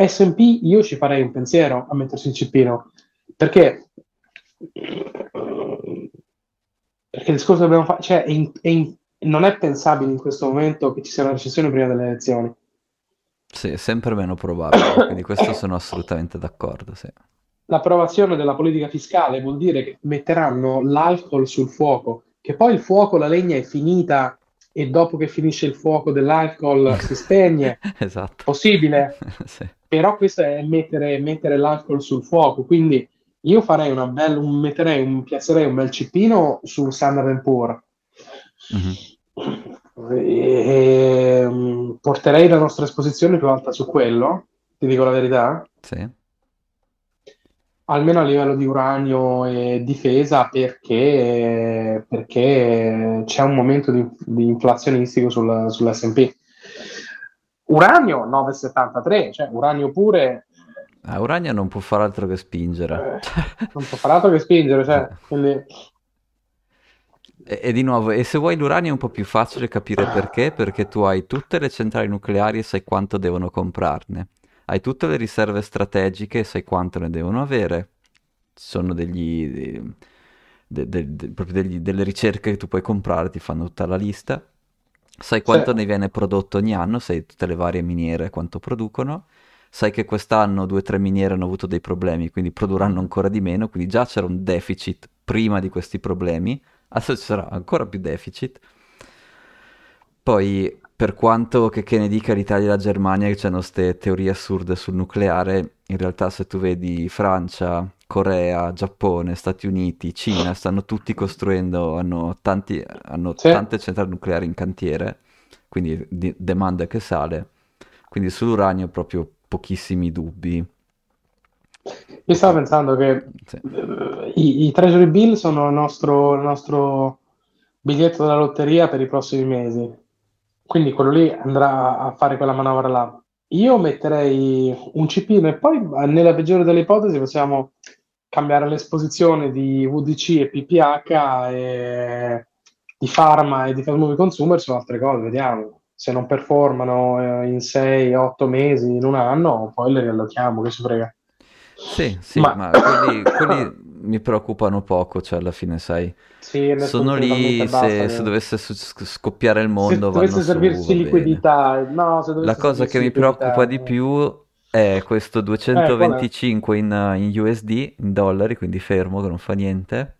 SP, io ci farei un pensiero a mettersi in cippino, perché, perché il discorso che dobbiamo fare, cioè, è in, è in, non è pensabile in questo momento che ci sia una recessione prima delle elezioni. Sì, è sempre meno probabile, quindi questo sono assolutamente d'accordo, sì l'approvazione della politica fiscale vuol dire che metteranno l'alcol sul fuoco, che poi il fuoco, la legna è finita e dopo che finisce il fuoco dell'alcol si spegne. esatto. Possibile. sì. Però questo è mettere, mettere, l'alcol sul fuoco, quindi io farei una bella, un, metterei un, piazzerei un bel cippino su Standard Poor's. Mm-hmm. E, e, porterei la nostra esposizione più alta su quello, ti dico la verità. Sì almeno a livello di uranio e difesa, perché, perché c'è un momento di, di inflazionistico sul, sull'SP. Uranio 9,73, cioè uranio pure. Ah, uranio non può fare altro che spingere. Eh, non può fare altro che spingere, cioè, quindi... E, e di nuovo, e se vuoi l'uranio è un po' più facile capire perché, perché tu hai tutte le centrali nucleari e sai quanto devono comprarne. Hai tutte le riserve strategiche sai quanto ne devono avere. Ci sono degli, de, de, de, proprio degli, delle ricerche che tu puoi comprare, ti fanno tutta la lista. Sai quanto sì. ne viene prodotto ogni anno, sai tutte le varie miniere quanto producono. Sai che quest'anno due o tre miniere hanno avuto dei problemi, quindi produrranno ancora di meno, quindi già c'era un deficit prima di questi problemi adesso ci sarà ancora più deficit. Poi, per quanto che, che ne dica l'Italia e la Germania, che hanno queste teorie assurde sul nucleare, in realtà se tu vedi Francia, Corea, Giappone, Stati Uniti, Cina, stanno tutti costruendo, hanno, tanti, hanno sì. tante centrali nucleari in cantiere, quindi di, demanda che sale. Quindi sull'uranio proprio pochissimi dubbi. Io stavo pensando che sì. Eh, i, i, Treasury Bill sono il nostro, il nostro biglietto della lotteria per i prossimi mesi. Quindi quello lì andrà a fare quella manovra là. Io metterei un cipino e poi nella peggiore delle ipotesi possiamo cambiare l'esposizione di VDC e PPH e di Pharma e di Fast Movie Consumer su altre cose, vediamo. Se non performano eh, in 6-8 mesi, in un anno, poi le riallochiamo, che si frega. Sì, sì, ma, ma quelli, quelli, mi preoccupano poco, cioè alla fine, sai, sì, sono lì se, se, dovesse scoppiare il mondo, se dovesse servirsi su, liquidità, no, se La cosa che mi preoccupa di più è questo 225 eh, in, in, USD, in dollari, quindi fermo, che non fa niente.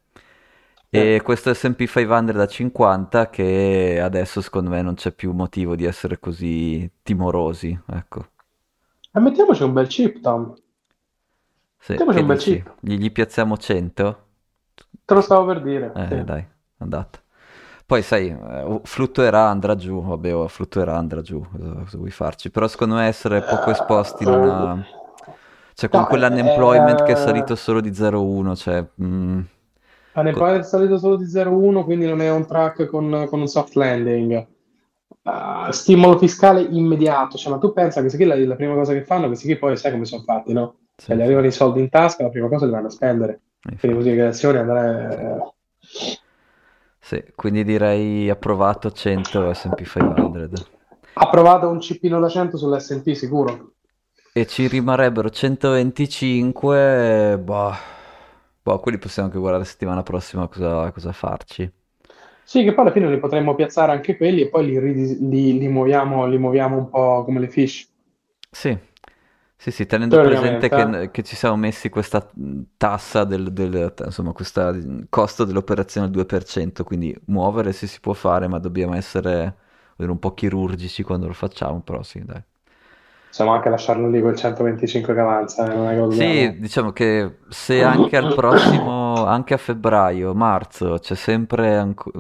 E eh. questo SP 500 da 50 che adesso secondo me non c'è più motivo di essere così timorosi, ecco. E mettiamoci un bel chip, Tom. Sì, Mettiamoci un bel chip. Gli, gli piazziamo 100? Te lo stavo per dire. Eh, sì. dai, andata. Poi sai, eh, fluttuerà, andrà giù, vabbè, oh, fluttuerà, andrà giù, cosa vuoi farci? Però secondo me essere poco esposti non ha... Cioè con no, quell'unemployment eh... che è salito solo di 0,1, cioè... Mm... Unemployment è salito solo di 0,1, quindi non è on track con, con un soft landing. Uh, stimolo fiscale immediato, cioè ma tu pensa che se la, la prima cosa che fanno, questi qui poi sai come sono fatti, no? Sì, se gli arrivano i soldi in tasca, la prima cosa li vanno a spendere. Infatti. Quindi così le azioni andare... Sì, quindi direi approvato 100 S&P 500. Approvato un cipino da 100 sull'S&P sicuro. E ci rimarrebbero 125, boh, boh, quelli possiamo anche guardare la settimana prossima cosa, cosa farci. Sì, che poi alla fine li potremmo piazzare anche quelli e poi li, li, li, muoviamo, li muoviamo un po' come le fish. Sì, sì, sì, tenendo presente che, che, ci siamo messi questa tassa del, del insomma, questo costo dell'operazione al 2%, quindi muovere si si può fare, ma dobbiamo essere un po' chirurgici quando lo facciamo, però sì, dai. Possiamo anche lasciarlo lì quel 125 che avanza, eh, non è che Sì, diciamo che se anche al prossimo, anche a febbraio, marzo, c'è sempre... Anco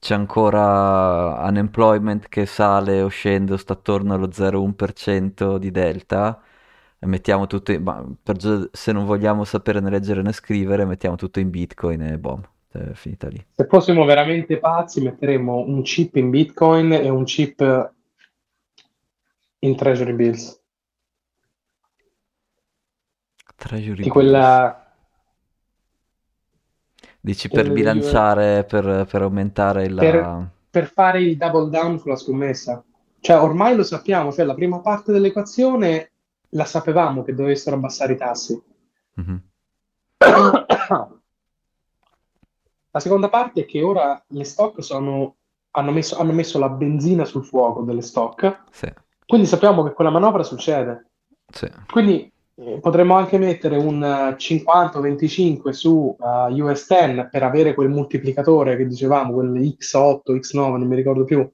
c'è ancora unemployment che sale o scende o sta attorno allo 0,1% di delta, mettiamo tutto in, per, se non vogliamo sapere né leggere né scrivere, mettiamo tutto in bitcoin e boom, è finita lì. Se fossimo veramente pazzi, metteremmo un chip in bitcoin e un chip in treasury bills. Treasury di bills. quella Dici per bilanciare, per, per aumentare il... Per, per, fare il double down sulla scommessa. Cioè, ormai lo sappiamo, cioè la prima parte dell'equazione la sapevamo che dovessero abbassare i tassi. Mm-hmm. la seconda parte è che ora le stock sono, hanno, messo, hanno messo la benzina sul fuoco delle stock, sì. quindi sappiamo che quella manovra succede. Sì. Quindi eh, potremmo anche mettere un 50-25 eh, su uh, US 10 per avere quel moltiplicatore che dicevamo, quel X8, X9, non mi ricordo più,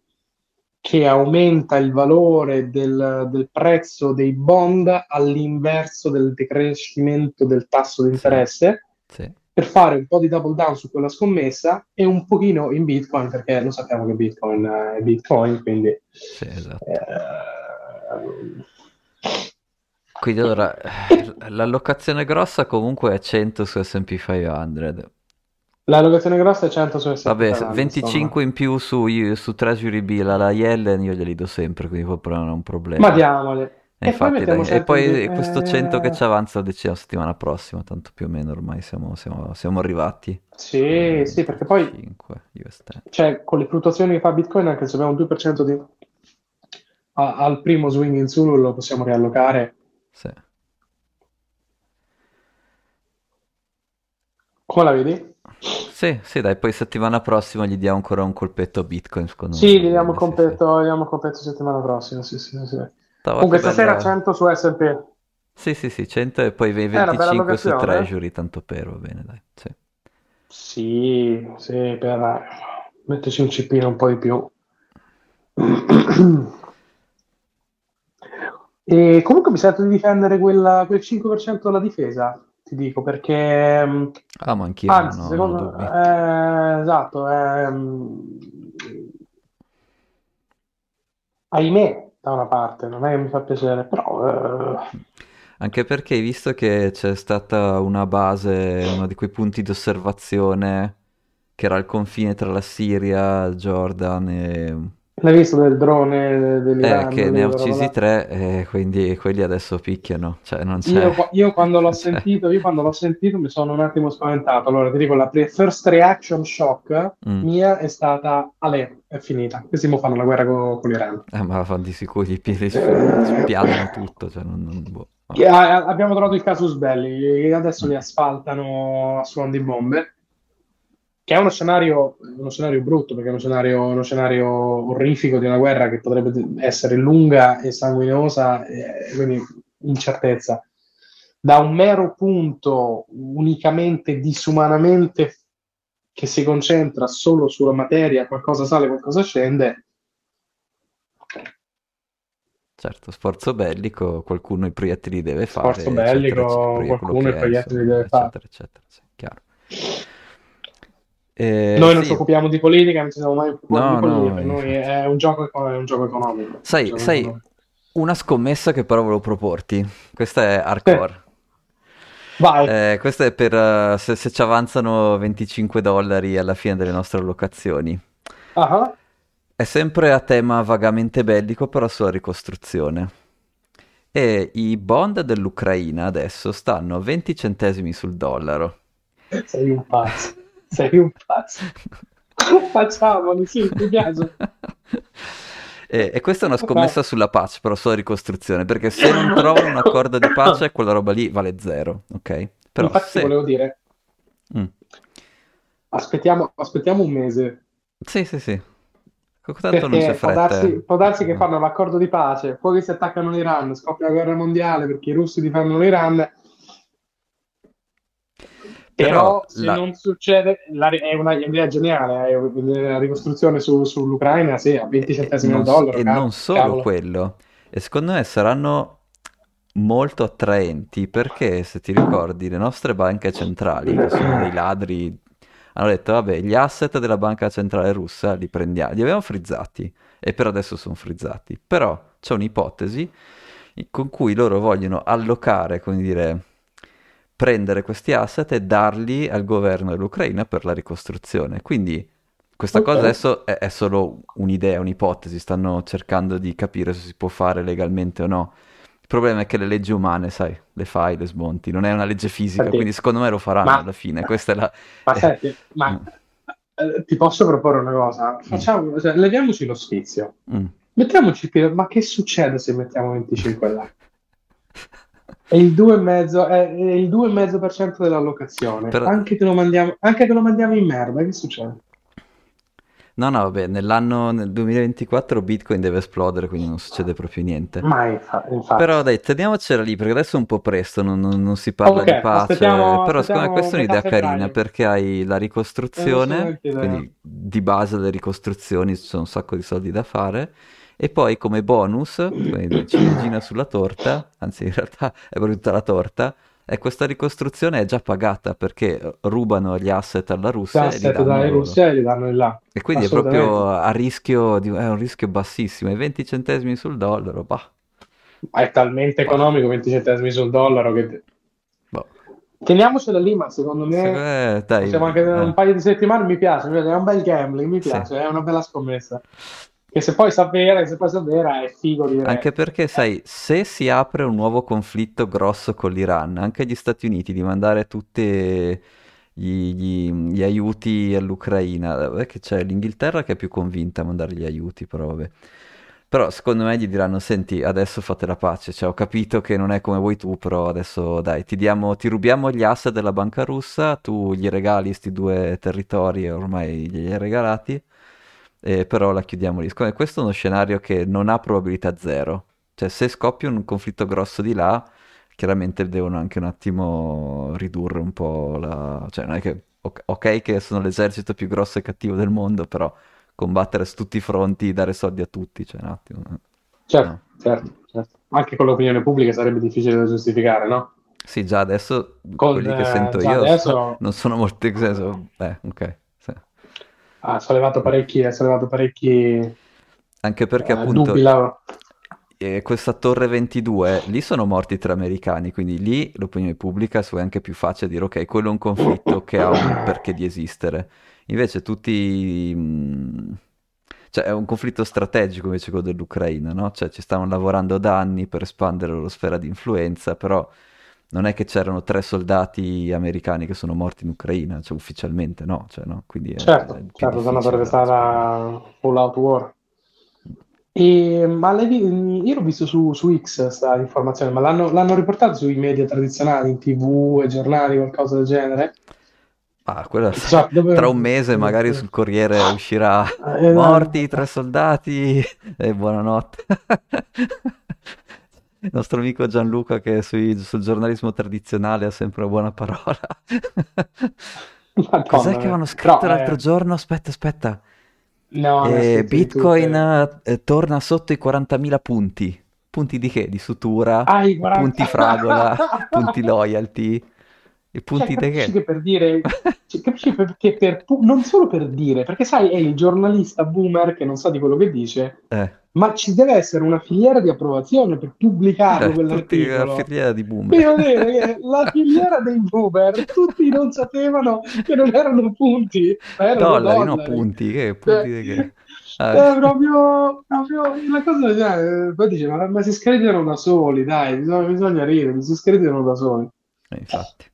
che aumenta il valore del, del prezzo dei bond all'inverso del decrescimento del tasso di interesse. Sì. Sì. Per fare un po' di double down su quella scommessa e un pochino in Bitcoin, perché lo sappiamo che Bitcoin è Bitcoin, quindi sì, esatto. eh, quindi allora, l'allocazione grossa comunque è 100 su S&P 500. L'allocazione grossa è 100 su S&P Vabbè, 500. 25 insomma. in più su, su Treasury Bill alla Yellen io glieli do sempre, quindi proprio non è un problema. Ma diamole. E, poi infatti, mettiamo dai, e poi di- questo 100 che eh, ci avanza lo decidiamo la settimana prossima, tanto più o meno ormai siamo, siamo- siamo arrivati. Sì, sì, perché poi 5 USD. cioè, con le fluttuazioni che fa Bitcoin, anche se abbiamo un 2% di... a- al primo swing in su lo possiamo riallocare. Sì. Come la vedi? Sì, sì, dai, poi settimana prossima gli diamo ancora un colpetto a Bitcoin, secondo Sì, me. gli diamo Sì, sì. completo, gli diamo completo settimana prossima. Sì, sì, sì. Comunque stasera bella- 100 su SP. Sì, sì, sì, 100 e poi una bella 25 su locazione, eh? Treasury, tanto per, va bene, dai. Sì. Sì, sì, per metterci un cippino un po' di più. E comunque mi sento di difendere quella- quel 5% della difesa, ti dico, perché mh, Ah, ma anch'io anzi, ho, secondo dubbi. eh, esatto, ehm, ahimè, da una parte, non è che mi fa piacere, però eh, Anche perché hai visto che c'è stata una base, uno di quei punti di osservazione che era al confine tra la Siria, il Jordan e... l'hai visto del drone Eh, dell'Iran, che ne ha uccisi tre e quindi quelli adesso picchiano, cioè non Io, io quando l'ho cioè, sentito, io quando l'ho sentito mi sono un attimo spaventato. Allora ti dico, la pre- first reaction shock mm. mia è stata, Ale, è finita. Questi mo fanno la guerra co- con l'Iran. Eh, ma fanno di sicuro i piedi spiadano tutto, cioè non... non- boh, ha- abbiamo trovato il casus belli, adesso li asfaltano a suon di bombe, che è uno scenario, uno scenario brutto, perché è uno scenario, uno scenario orrifico di una guerra che potrebbe essere lunga e sanguinosa, e quindi incertezza. Da un mero punto unicamente disumanamente che si concentra solo sulla materia, qualcosa sale, qualcosa scende, Certo, sforzo bellico, qualcuno i proiettili deve fare, sforzo bellico, eccetera, qualcuno i proiettili deve fare. eccetera, eccetera, sì, chiaro. Eh, Noi non ci sì, occupiamo di politica, non ci siamo mai occupati no, di politica, no, per noi è un gioco, è un gioco economico. un Sai, gioco sai, economico. una scommessa che però volevo proporti, questa è hardcore. vai. Eh, questa è per eh, se, se ci avanzano 25 dollari alla fine delle nostre allocazioni. Ah, È sempre a tema vagamente bellico, però sulla ricostruzione. E i bond dell'Ucraina adesso stanno a 20 centesimi sul dollaro. Sei un pazzo, sei un pazzo. Facciamolo, sì, mi piace. E, e questa è una scommessa sulla pace, però sulla ricostruzione, perché se non trovano un accordo di pace, quella roba lì vale zero, ok? Però Infatti se... volevo dire, Mm. aspettiamo, aspettiamo un mese, Sì, sì, sì. Tanto non c'è può darsi, eh. può darsi che fanno l'accordo di pace, poi che si attaccano l'Iran, scoppia la guerra mondiale perché i russi difendono l'Iran, Però Però se la- non succede, la- è una idea geniale, eh, la ricostruzione su- sull'Ucraina, sì, a 20 E centesimi al dollaro, e cavolo, non solo cavolo. quello, e secondo me saranno molto attraenti perché se ti ricordi le nostre banche centrali, che sono dei ladri, hanno detto vabbè gli asset della banca centrale russa li prendiamo, li avevamo frizzati e per adesso sono frizzati, però c'è un'ipotesi con cui loro vogliono allocare, come dire, prendere questi asset e darli al governo dell'Ucraina per la ricostruzione. Quindi questa Ok. cosa adesso è, è solo un'idea, un'ipotesi, stanno cercando di capire se si può fare legalmente o no. Il problema è che le leggi umane, sai, le fai, le smonti, non è una legge fisica, Senti, quindi secondo me lo faranno ma, alla fine. Questa è la... ma eh, senti, ma mm, eh, ti posso proporre una cosa? mm, Facciamo, cioè, leviamoci lo sfizio. mm. Mettiamoci, ma che succede se mettiamo 25 là? È il 2,5%, è, è il 2,5% dell'allocazione. Però- Anche che lo mandiamo, anche che lo mandiamo in merda, che succede? No, no, vabbè, nell'anno, nel 2024 Bitcoin deve esplodere, quindi non succede proprio niente. Ma infa- infatti. Però dai, teniamocela lì perché adesso è un po' presto, non, non- non si parla Ok, di pace, aspettiamo, però secondo me questa è un'idea carina febbraio. perché hai la ricostruzione, quindi di base le ricostruzioni ci sono un sacco di soldi da fare, e poi come bonus, quindi ciliegina sulla torta, anzi in realtà è proprio tutta la torta, e questa ricostruzione è già pagata perché rubano gli asset alla Russia e li Asset loro. Russia e li danno in là. E quindi è proprio a rischio, di- è un rischio bassissimo, e 20 centesimi sul dollaro, bah, Ma è talmente bah, economico, 20 centesimi sul dollaro, che boh. teniamocela lì, ma secondo me me, dai, possiamo anche un eh, paio di settimane, mi piace, è un bel gambling, mi sì. piace, è una bella scommessa. Che se poi sa vera, se poi sa vera è figo dire. Anche perché, sai, se si apre un nuovo conflitto grosso con l'Iran, anche gli Stati Uniti di mandare tutti gli, gli, aiuti all'Ucraina, è che c'è l'Inghilterra che è più convinta a mandare gli aiuti, però vabbè. Però secondo me gli diranno, senti, adesso fate la pace, cioè ho capito che non è come vuoi tu, però adesso dai, ti, diamo, ti rubiamo gli asset della banca russa, tu gli regali questi due territori, ormai glieli hai regalati, eh, però la chiudiamo lì. Secondo me questo è uno scenario che non ha probabilità zero, cioè se scoppia un conflitto grosso di là, chiaramente devono anche un attimo ridurre un po' la... cioè non è che... Ok che sono l'esercito più grosso e cattivo del mondo, però combattere su tutti i fronti, dare soldi a tutti, cioè un attimo. Eh. Certo, no. certo, certo. Anche con l'opinione pubblica sarebbe difficile da giustificare, no? Sì, già adesso con, quelli che sento io adesso... non sono molto... Eh, ok. Ha sollevato parecchi, ha sollevato parecchi... Anche perché eh, appunto... La... Eh, questa torre 22, lì sono morti tre americani, quindi lì l'opinione pubblica è anche più facile dire ok, quello è un conflitto che ha un perché di esistere Invece tutti... Mh, cioè è un conflitto strategico invece quello dell'Ucraina, no? Cioè ci stanno lavorando da anni per espandere la loro sfera di influenza, però non è che c'erano tre soldati americani che sono morti in Ucraina, cioè ufficialmente no, cioè, no? Quindi è, certo, è certo, stanno per stata full out war. E, ma lei, io l'ho visto su, su X questa informazione, ma l'hanno, l'hanno riportato sui media tradizionali, in tv e giornali, qualcosa del genere? Ah, quella... so, dove... Tra un mese magari sul Corriere uscirà eh, morti tre soldati e buonanotte. Il nostro amico Gianluca che sui, sul giornalismo tradizionale ha sempre una buona parola. Cos'è che avevano scritto no, l'altro eh... giorno? Aspetta, aspetta. No, eh, Bitcoin eh, torna sotto i 40.000 punti. Punti di che? Di sutura? Ah, punti fragola? punti loyalty? I punti cioè, capisci che per dire, cioè, capisci perché per, non solo per dire, perché sai, è il giornalista boomer che non sa di quello che dice, eh. ma ci deve essere una filiera di approvazione per pubblicarlo eh, quell'articolo. La filiera di boomer. Dire, la filiera dei boomer, tutti non sapevano che non erano punti, erano dollari, dollari. no punti, che punti cioè, che... Ah. È proprio, proprio la cosa, cioè, poi dice, ma, ma si screditano da soli, dai, bisogna, bisogna ridere, si screditano da soli. Eh, infatti.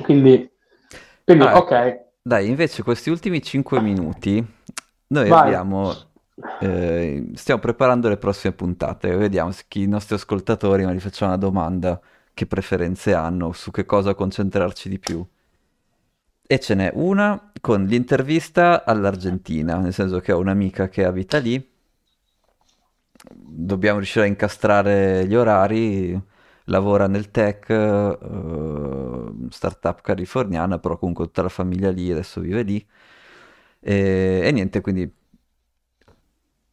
Quindi, quindi ah, ok. Dai, invece questi ultimi 5 minuti noi Vai. abbiamo... Eh, stiamo preparando le prossime puntate, vediamo se i nostri ascoltatori, ma gli facciamo una domanda, che preferenze hanno, su che cosa concentrarci di più. E ce n'è una con l'intervista all'Argentina, nel senso che ho un'amica che abita lì, dobbiamo riuscire a incastrare gli orari, lavora nel tech, uh, startup californiana, però comunque tutta la famiglia lì, adesso vive lì. E, e niente, quindi,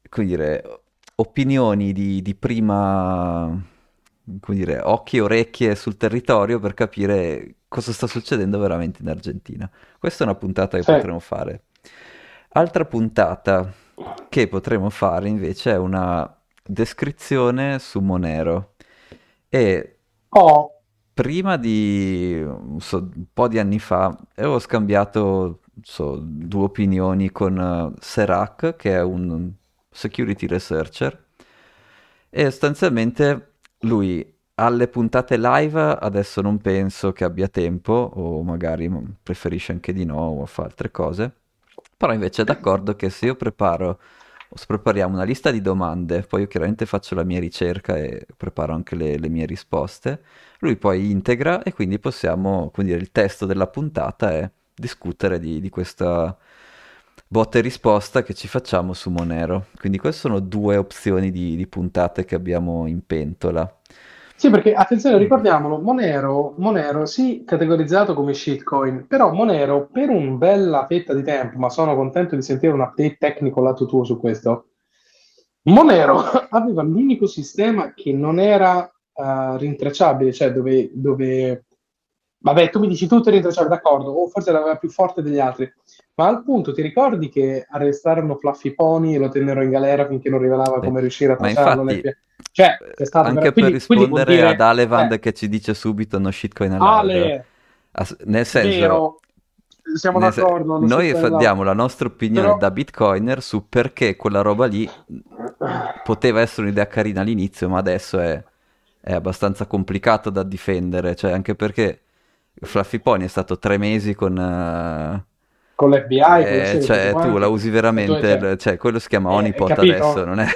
come dire, opinioni di, di prima, come dire, occhi e orecchie sul territorio per capire cosa sta succedendo veramente in Argentina. Questa è una puntata che sì. potremo fare. Altra puntata che potremo fare invece è una descrizione su Monero e oh. prima di so, un po' di anni fa avevo scambiato so, due opinioni con uh, Serac, che è un security researcher, e sostanzialmente lui alle puntate live adesso non penso che abbia tempo, o magari preferisce anche di no, o fa altre cose, però invece è d'accordo che se io preparo prepariamo una lista di domande, poi io chiaramente faccio la mia ricerca e preparo anche le, le mie risposte, lui poi integra e quindi possiamo, quindi il testo della puntata è discutere di, di questa botta e risposta che ci facciamo su Monero. Quindi queste sono due opzioni di, di puntate che abbiamo in pentola. Sì, perché attenzione, ricordiamolo, Monero, Monero sì, categorizzato come shitcoin, però Monero per un bella fetta di tempo, ma sono contento di sentire un update tecnico lato tuo su questo. Monero aveva l'unico sistema che non era uh, rintracciabile, cioè dove, dove, Vabbè, tu mi dici tutto è rintracciabile, d'accordo, o forse l'aveva più forte degli altri, ma al punto ti ricordi che arrestarono Fluffy Pony e lo tennero in galera finché non rivelava come riuscire a? Ma infatti, cioè, è stato Anche per rispondere dire, ad Alevand eh, che ci dice subito no shitcoin allowed. Ale, nel senso... Vero. siamo Nel se- d'accordo. allo Noi fa- livello. diamo la nostra opinione Però- da bitcoiner su perché quella roba lì poteva essere un'idea carina all'inizio, ma adesso è, è abbastanza complicato da difendere, cioè anche perché Fluffy Pony è stato tre mesi con... eh, Con l'FBI, eh, con cioè tu la usi veramente, cioè- cioè, quello si chiama Eh, honeypot capito? adesso, non è...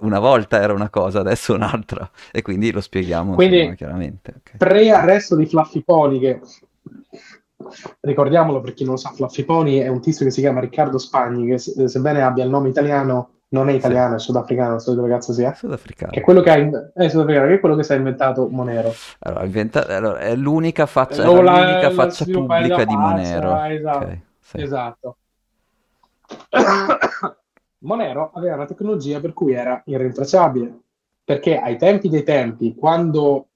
una volta era una cosa, adesso un'altra, e quindi lo spieghiamo Quindi- insomma, chiaramente. ok. pre-arresto di Fluffy Pony, che ricordiamolo per chi non lo sa, Fluffy Pony è un tizio che si chiama Riccardo Spagni, che se- sebbene abbia il nome italiano, non è italiano, è sudafricano, non so dove cazzo sia. Sudafricano. Che è quello che ha in- è sudafricano, che è quello che si è inventato Monero. Allora, inventa- allora, è l'unica faccia, O era la- l'unica la faccia sviluppare pubblica la di faccia, Monero. esatto. Ok, sì. Esatto. Monero aveva una tecnologia per cui era irrintracciabile, perché ai tempi dei tempi, quando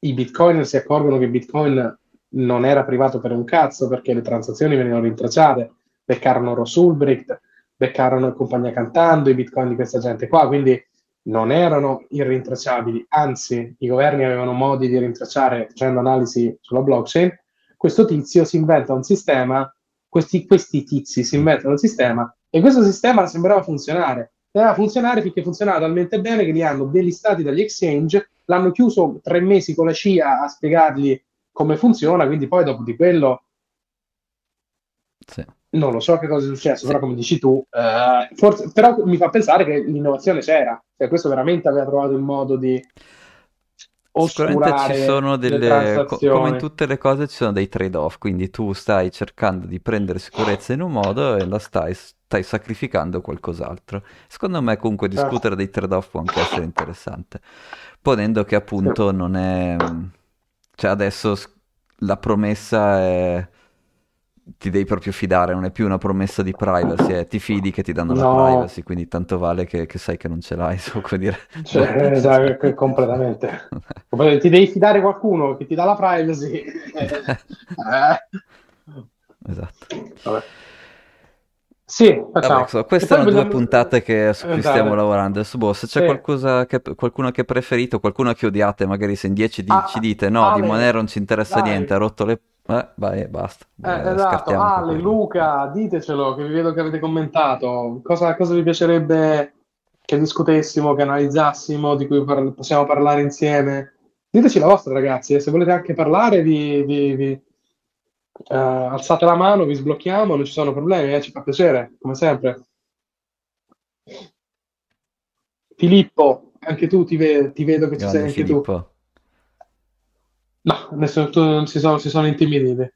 i bitcoiner si accorgono che Bitcoin non era privato per un cazzo, perché le transazioni venivano rintracciate, beccarono Ross Ulbricht, beccarono il compagnia cantando, i bitcoin di questa gente qua, quindi non erano irrintracciabili, anzi i governi avevano modi di rintracciare facendo analisi sulla blockchain, questo tizio si inventa un sistema, questi, questi tizi si inventano un sistema e questo sistema sembrava funzionare. Sembrava funzionare finché funzionava talmente bene che li hanno delistati dagli exchange, l'hanno chiuso tre mesi con la CIA a spiegargli come funziona, quindi poi dopo di quello Sì. Non lo so che cosa è successo, però come dici tu, eh, forse, però mi fa pensare che l'innovazione c'era, cioè questo veramente aveva trovato il modo di Sicuramente ci sono le delle, co- come in tutte le cose ci sono dei trade-off, quindi tu stai cercando di prendere sicurezza in un modo e la stai, stai sacrificando qualcos'altro. Secondo me comunque Certo. discutere dei trade-off può anche essere interessante, ponendo che appunto non è... cioè adesso la promessa è... ti devi proprio fidare, non è più una promessa di privacy, è ti fidi che ti danno la No. privacy, quindi tanto vale che, che sai che non ce l'hai, so come dire. Cioè, que- completamente. Ti devi fidare qualcuno che ti dà la privacy. Eh, Esatto. vabbè. Sì, facciamo. Vabbè, queste sono due vogliamo- puntate che- su cui Eh, stiamo lavorando. Adesso, boh, se c'è Sì. qualcosa che- qualcuno che preferito, qualcuno che odiate, magari se in 10 di- Ah, ci dite no, di Ale, Monero non ci interessa dai. niente, ha rotto le... Eh, vai, basta. Eh, esatto, Ale. Luca, ditecelo, che vi vedo che avete commentato. Cosa, cosa vi piacerebbe che discutessimo, che analizzassimo, di cui par- possiamo parlare insieme? Diteci la vostra, ragazzi, e se volete anche parlare, vi, vi- vi- eh, alzate la mano, vi sblocchiamo, non ci sono problemi, eh, ci fa piacere, come sempre. Filippo, anche tu ti, ve- ti vedo che ci sei Grande anche tu. No, tu non si sono, si sono intimiditi.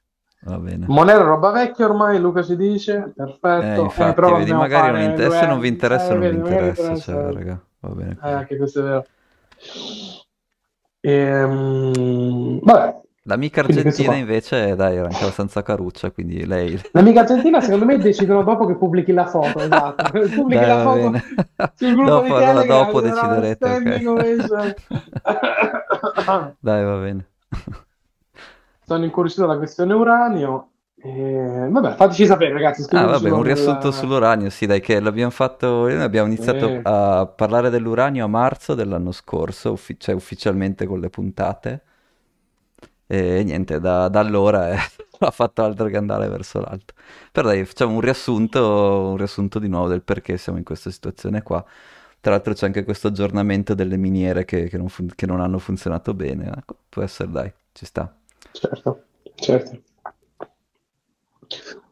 va bene. Monero roba vecchia ormai, Luca ci dice, perfetto. Eh, Eh, infatti, però vedi, magari non inter- due se non vi interessa, Eh, non vi vedi, magari interessa, interessa. cioè, raga, va bene Eh, anche questo è vero. Ehm, vabbè, L'amica argentina invece, dai, era anche abbastanza caruccia, quindi lei... l'amica argentina secondo me decidono dopo che pubblichi la foto, esatto. Pubblichi Dai, la foto bene. sul gruppo Dopo, di allora Telegram, dopo sarà una deciderete, ok. standing ovation. Dai, va bene. Sono incuriosito dalla questione uranio. E... Vabbè, fateci sapere, ragazzi. Ah, vabbè, un riassunto sull'uranio, sì, dai, che l'abbiamo fatto, noi abbiamo iniziato Sì. a parlare dell'uranio a marzo dell'anno scorso, uffi- cioè ufficialmente con le puntate, e niente, da, da allora eh, ha fatto altro che andare verso l'alto. Però dai, facciamo un riassunto, un riassunto di nuovo del perché siamo in questa situazione qua. Tra l'altro c'è anche questo aggiornamento delle miniere che, che non, fun- che non hanno funzionato bene, ecco, può essere, dai, ci sta. Certo, certo.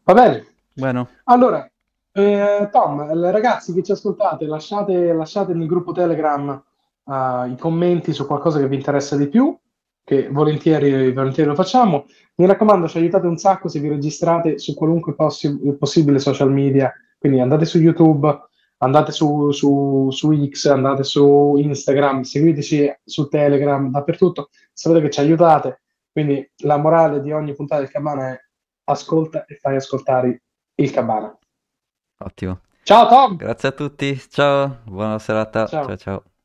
Va bene. Bueno, Allora, eh, Tom, eh, ragazzi che ci ascoltate, lasciate, lasciate nel gruppo Telegram eh, i commenti su qualcosa che vi interessa di più, che volentieri, volentieri lo facciamo. Mi raccomando, ci aiutate un sacco se vi registrate su qualunque possi- possibile social media, quindi andate su YouTube, andate su, su- su X, andate su Instagram, seguiteci su Telegram, dappertutto, sapete che ci aiutate. Quindi la morale di ogni puntata del Cabana è ascolta e fai ascoltare il Cabana. ottimo. Ciao Tom! Grazie a tutti, ciao, buona serata, Ciao. ciao ciao.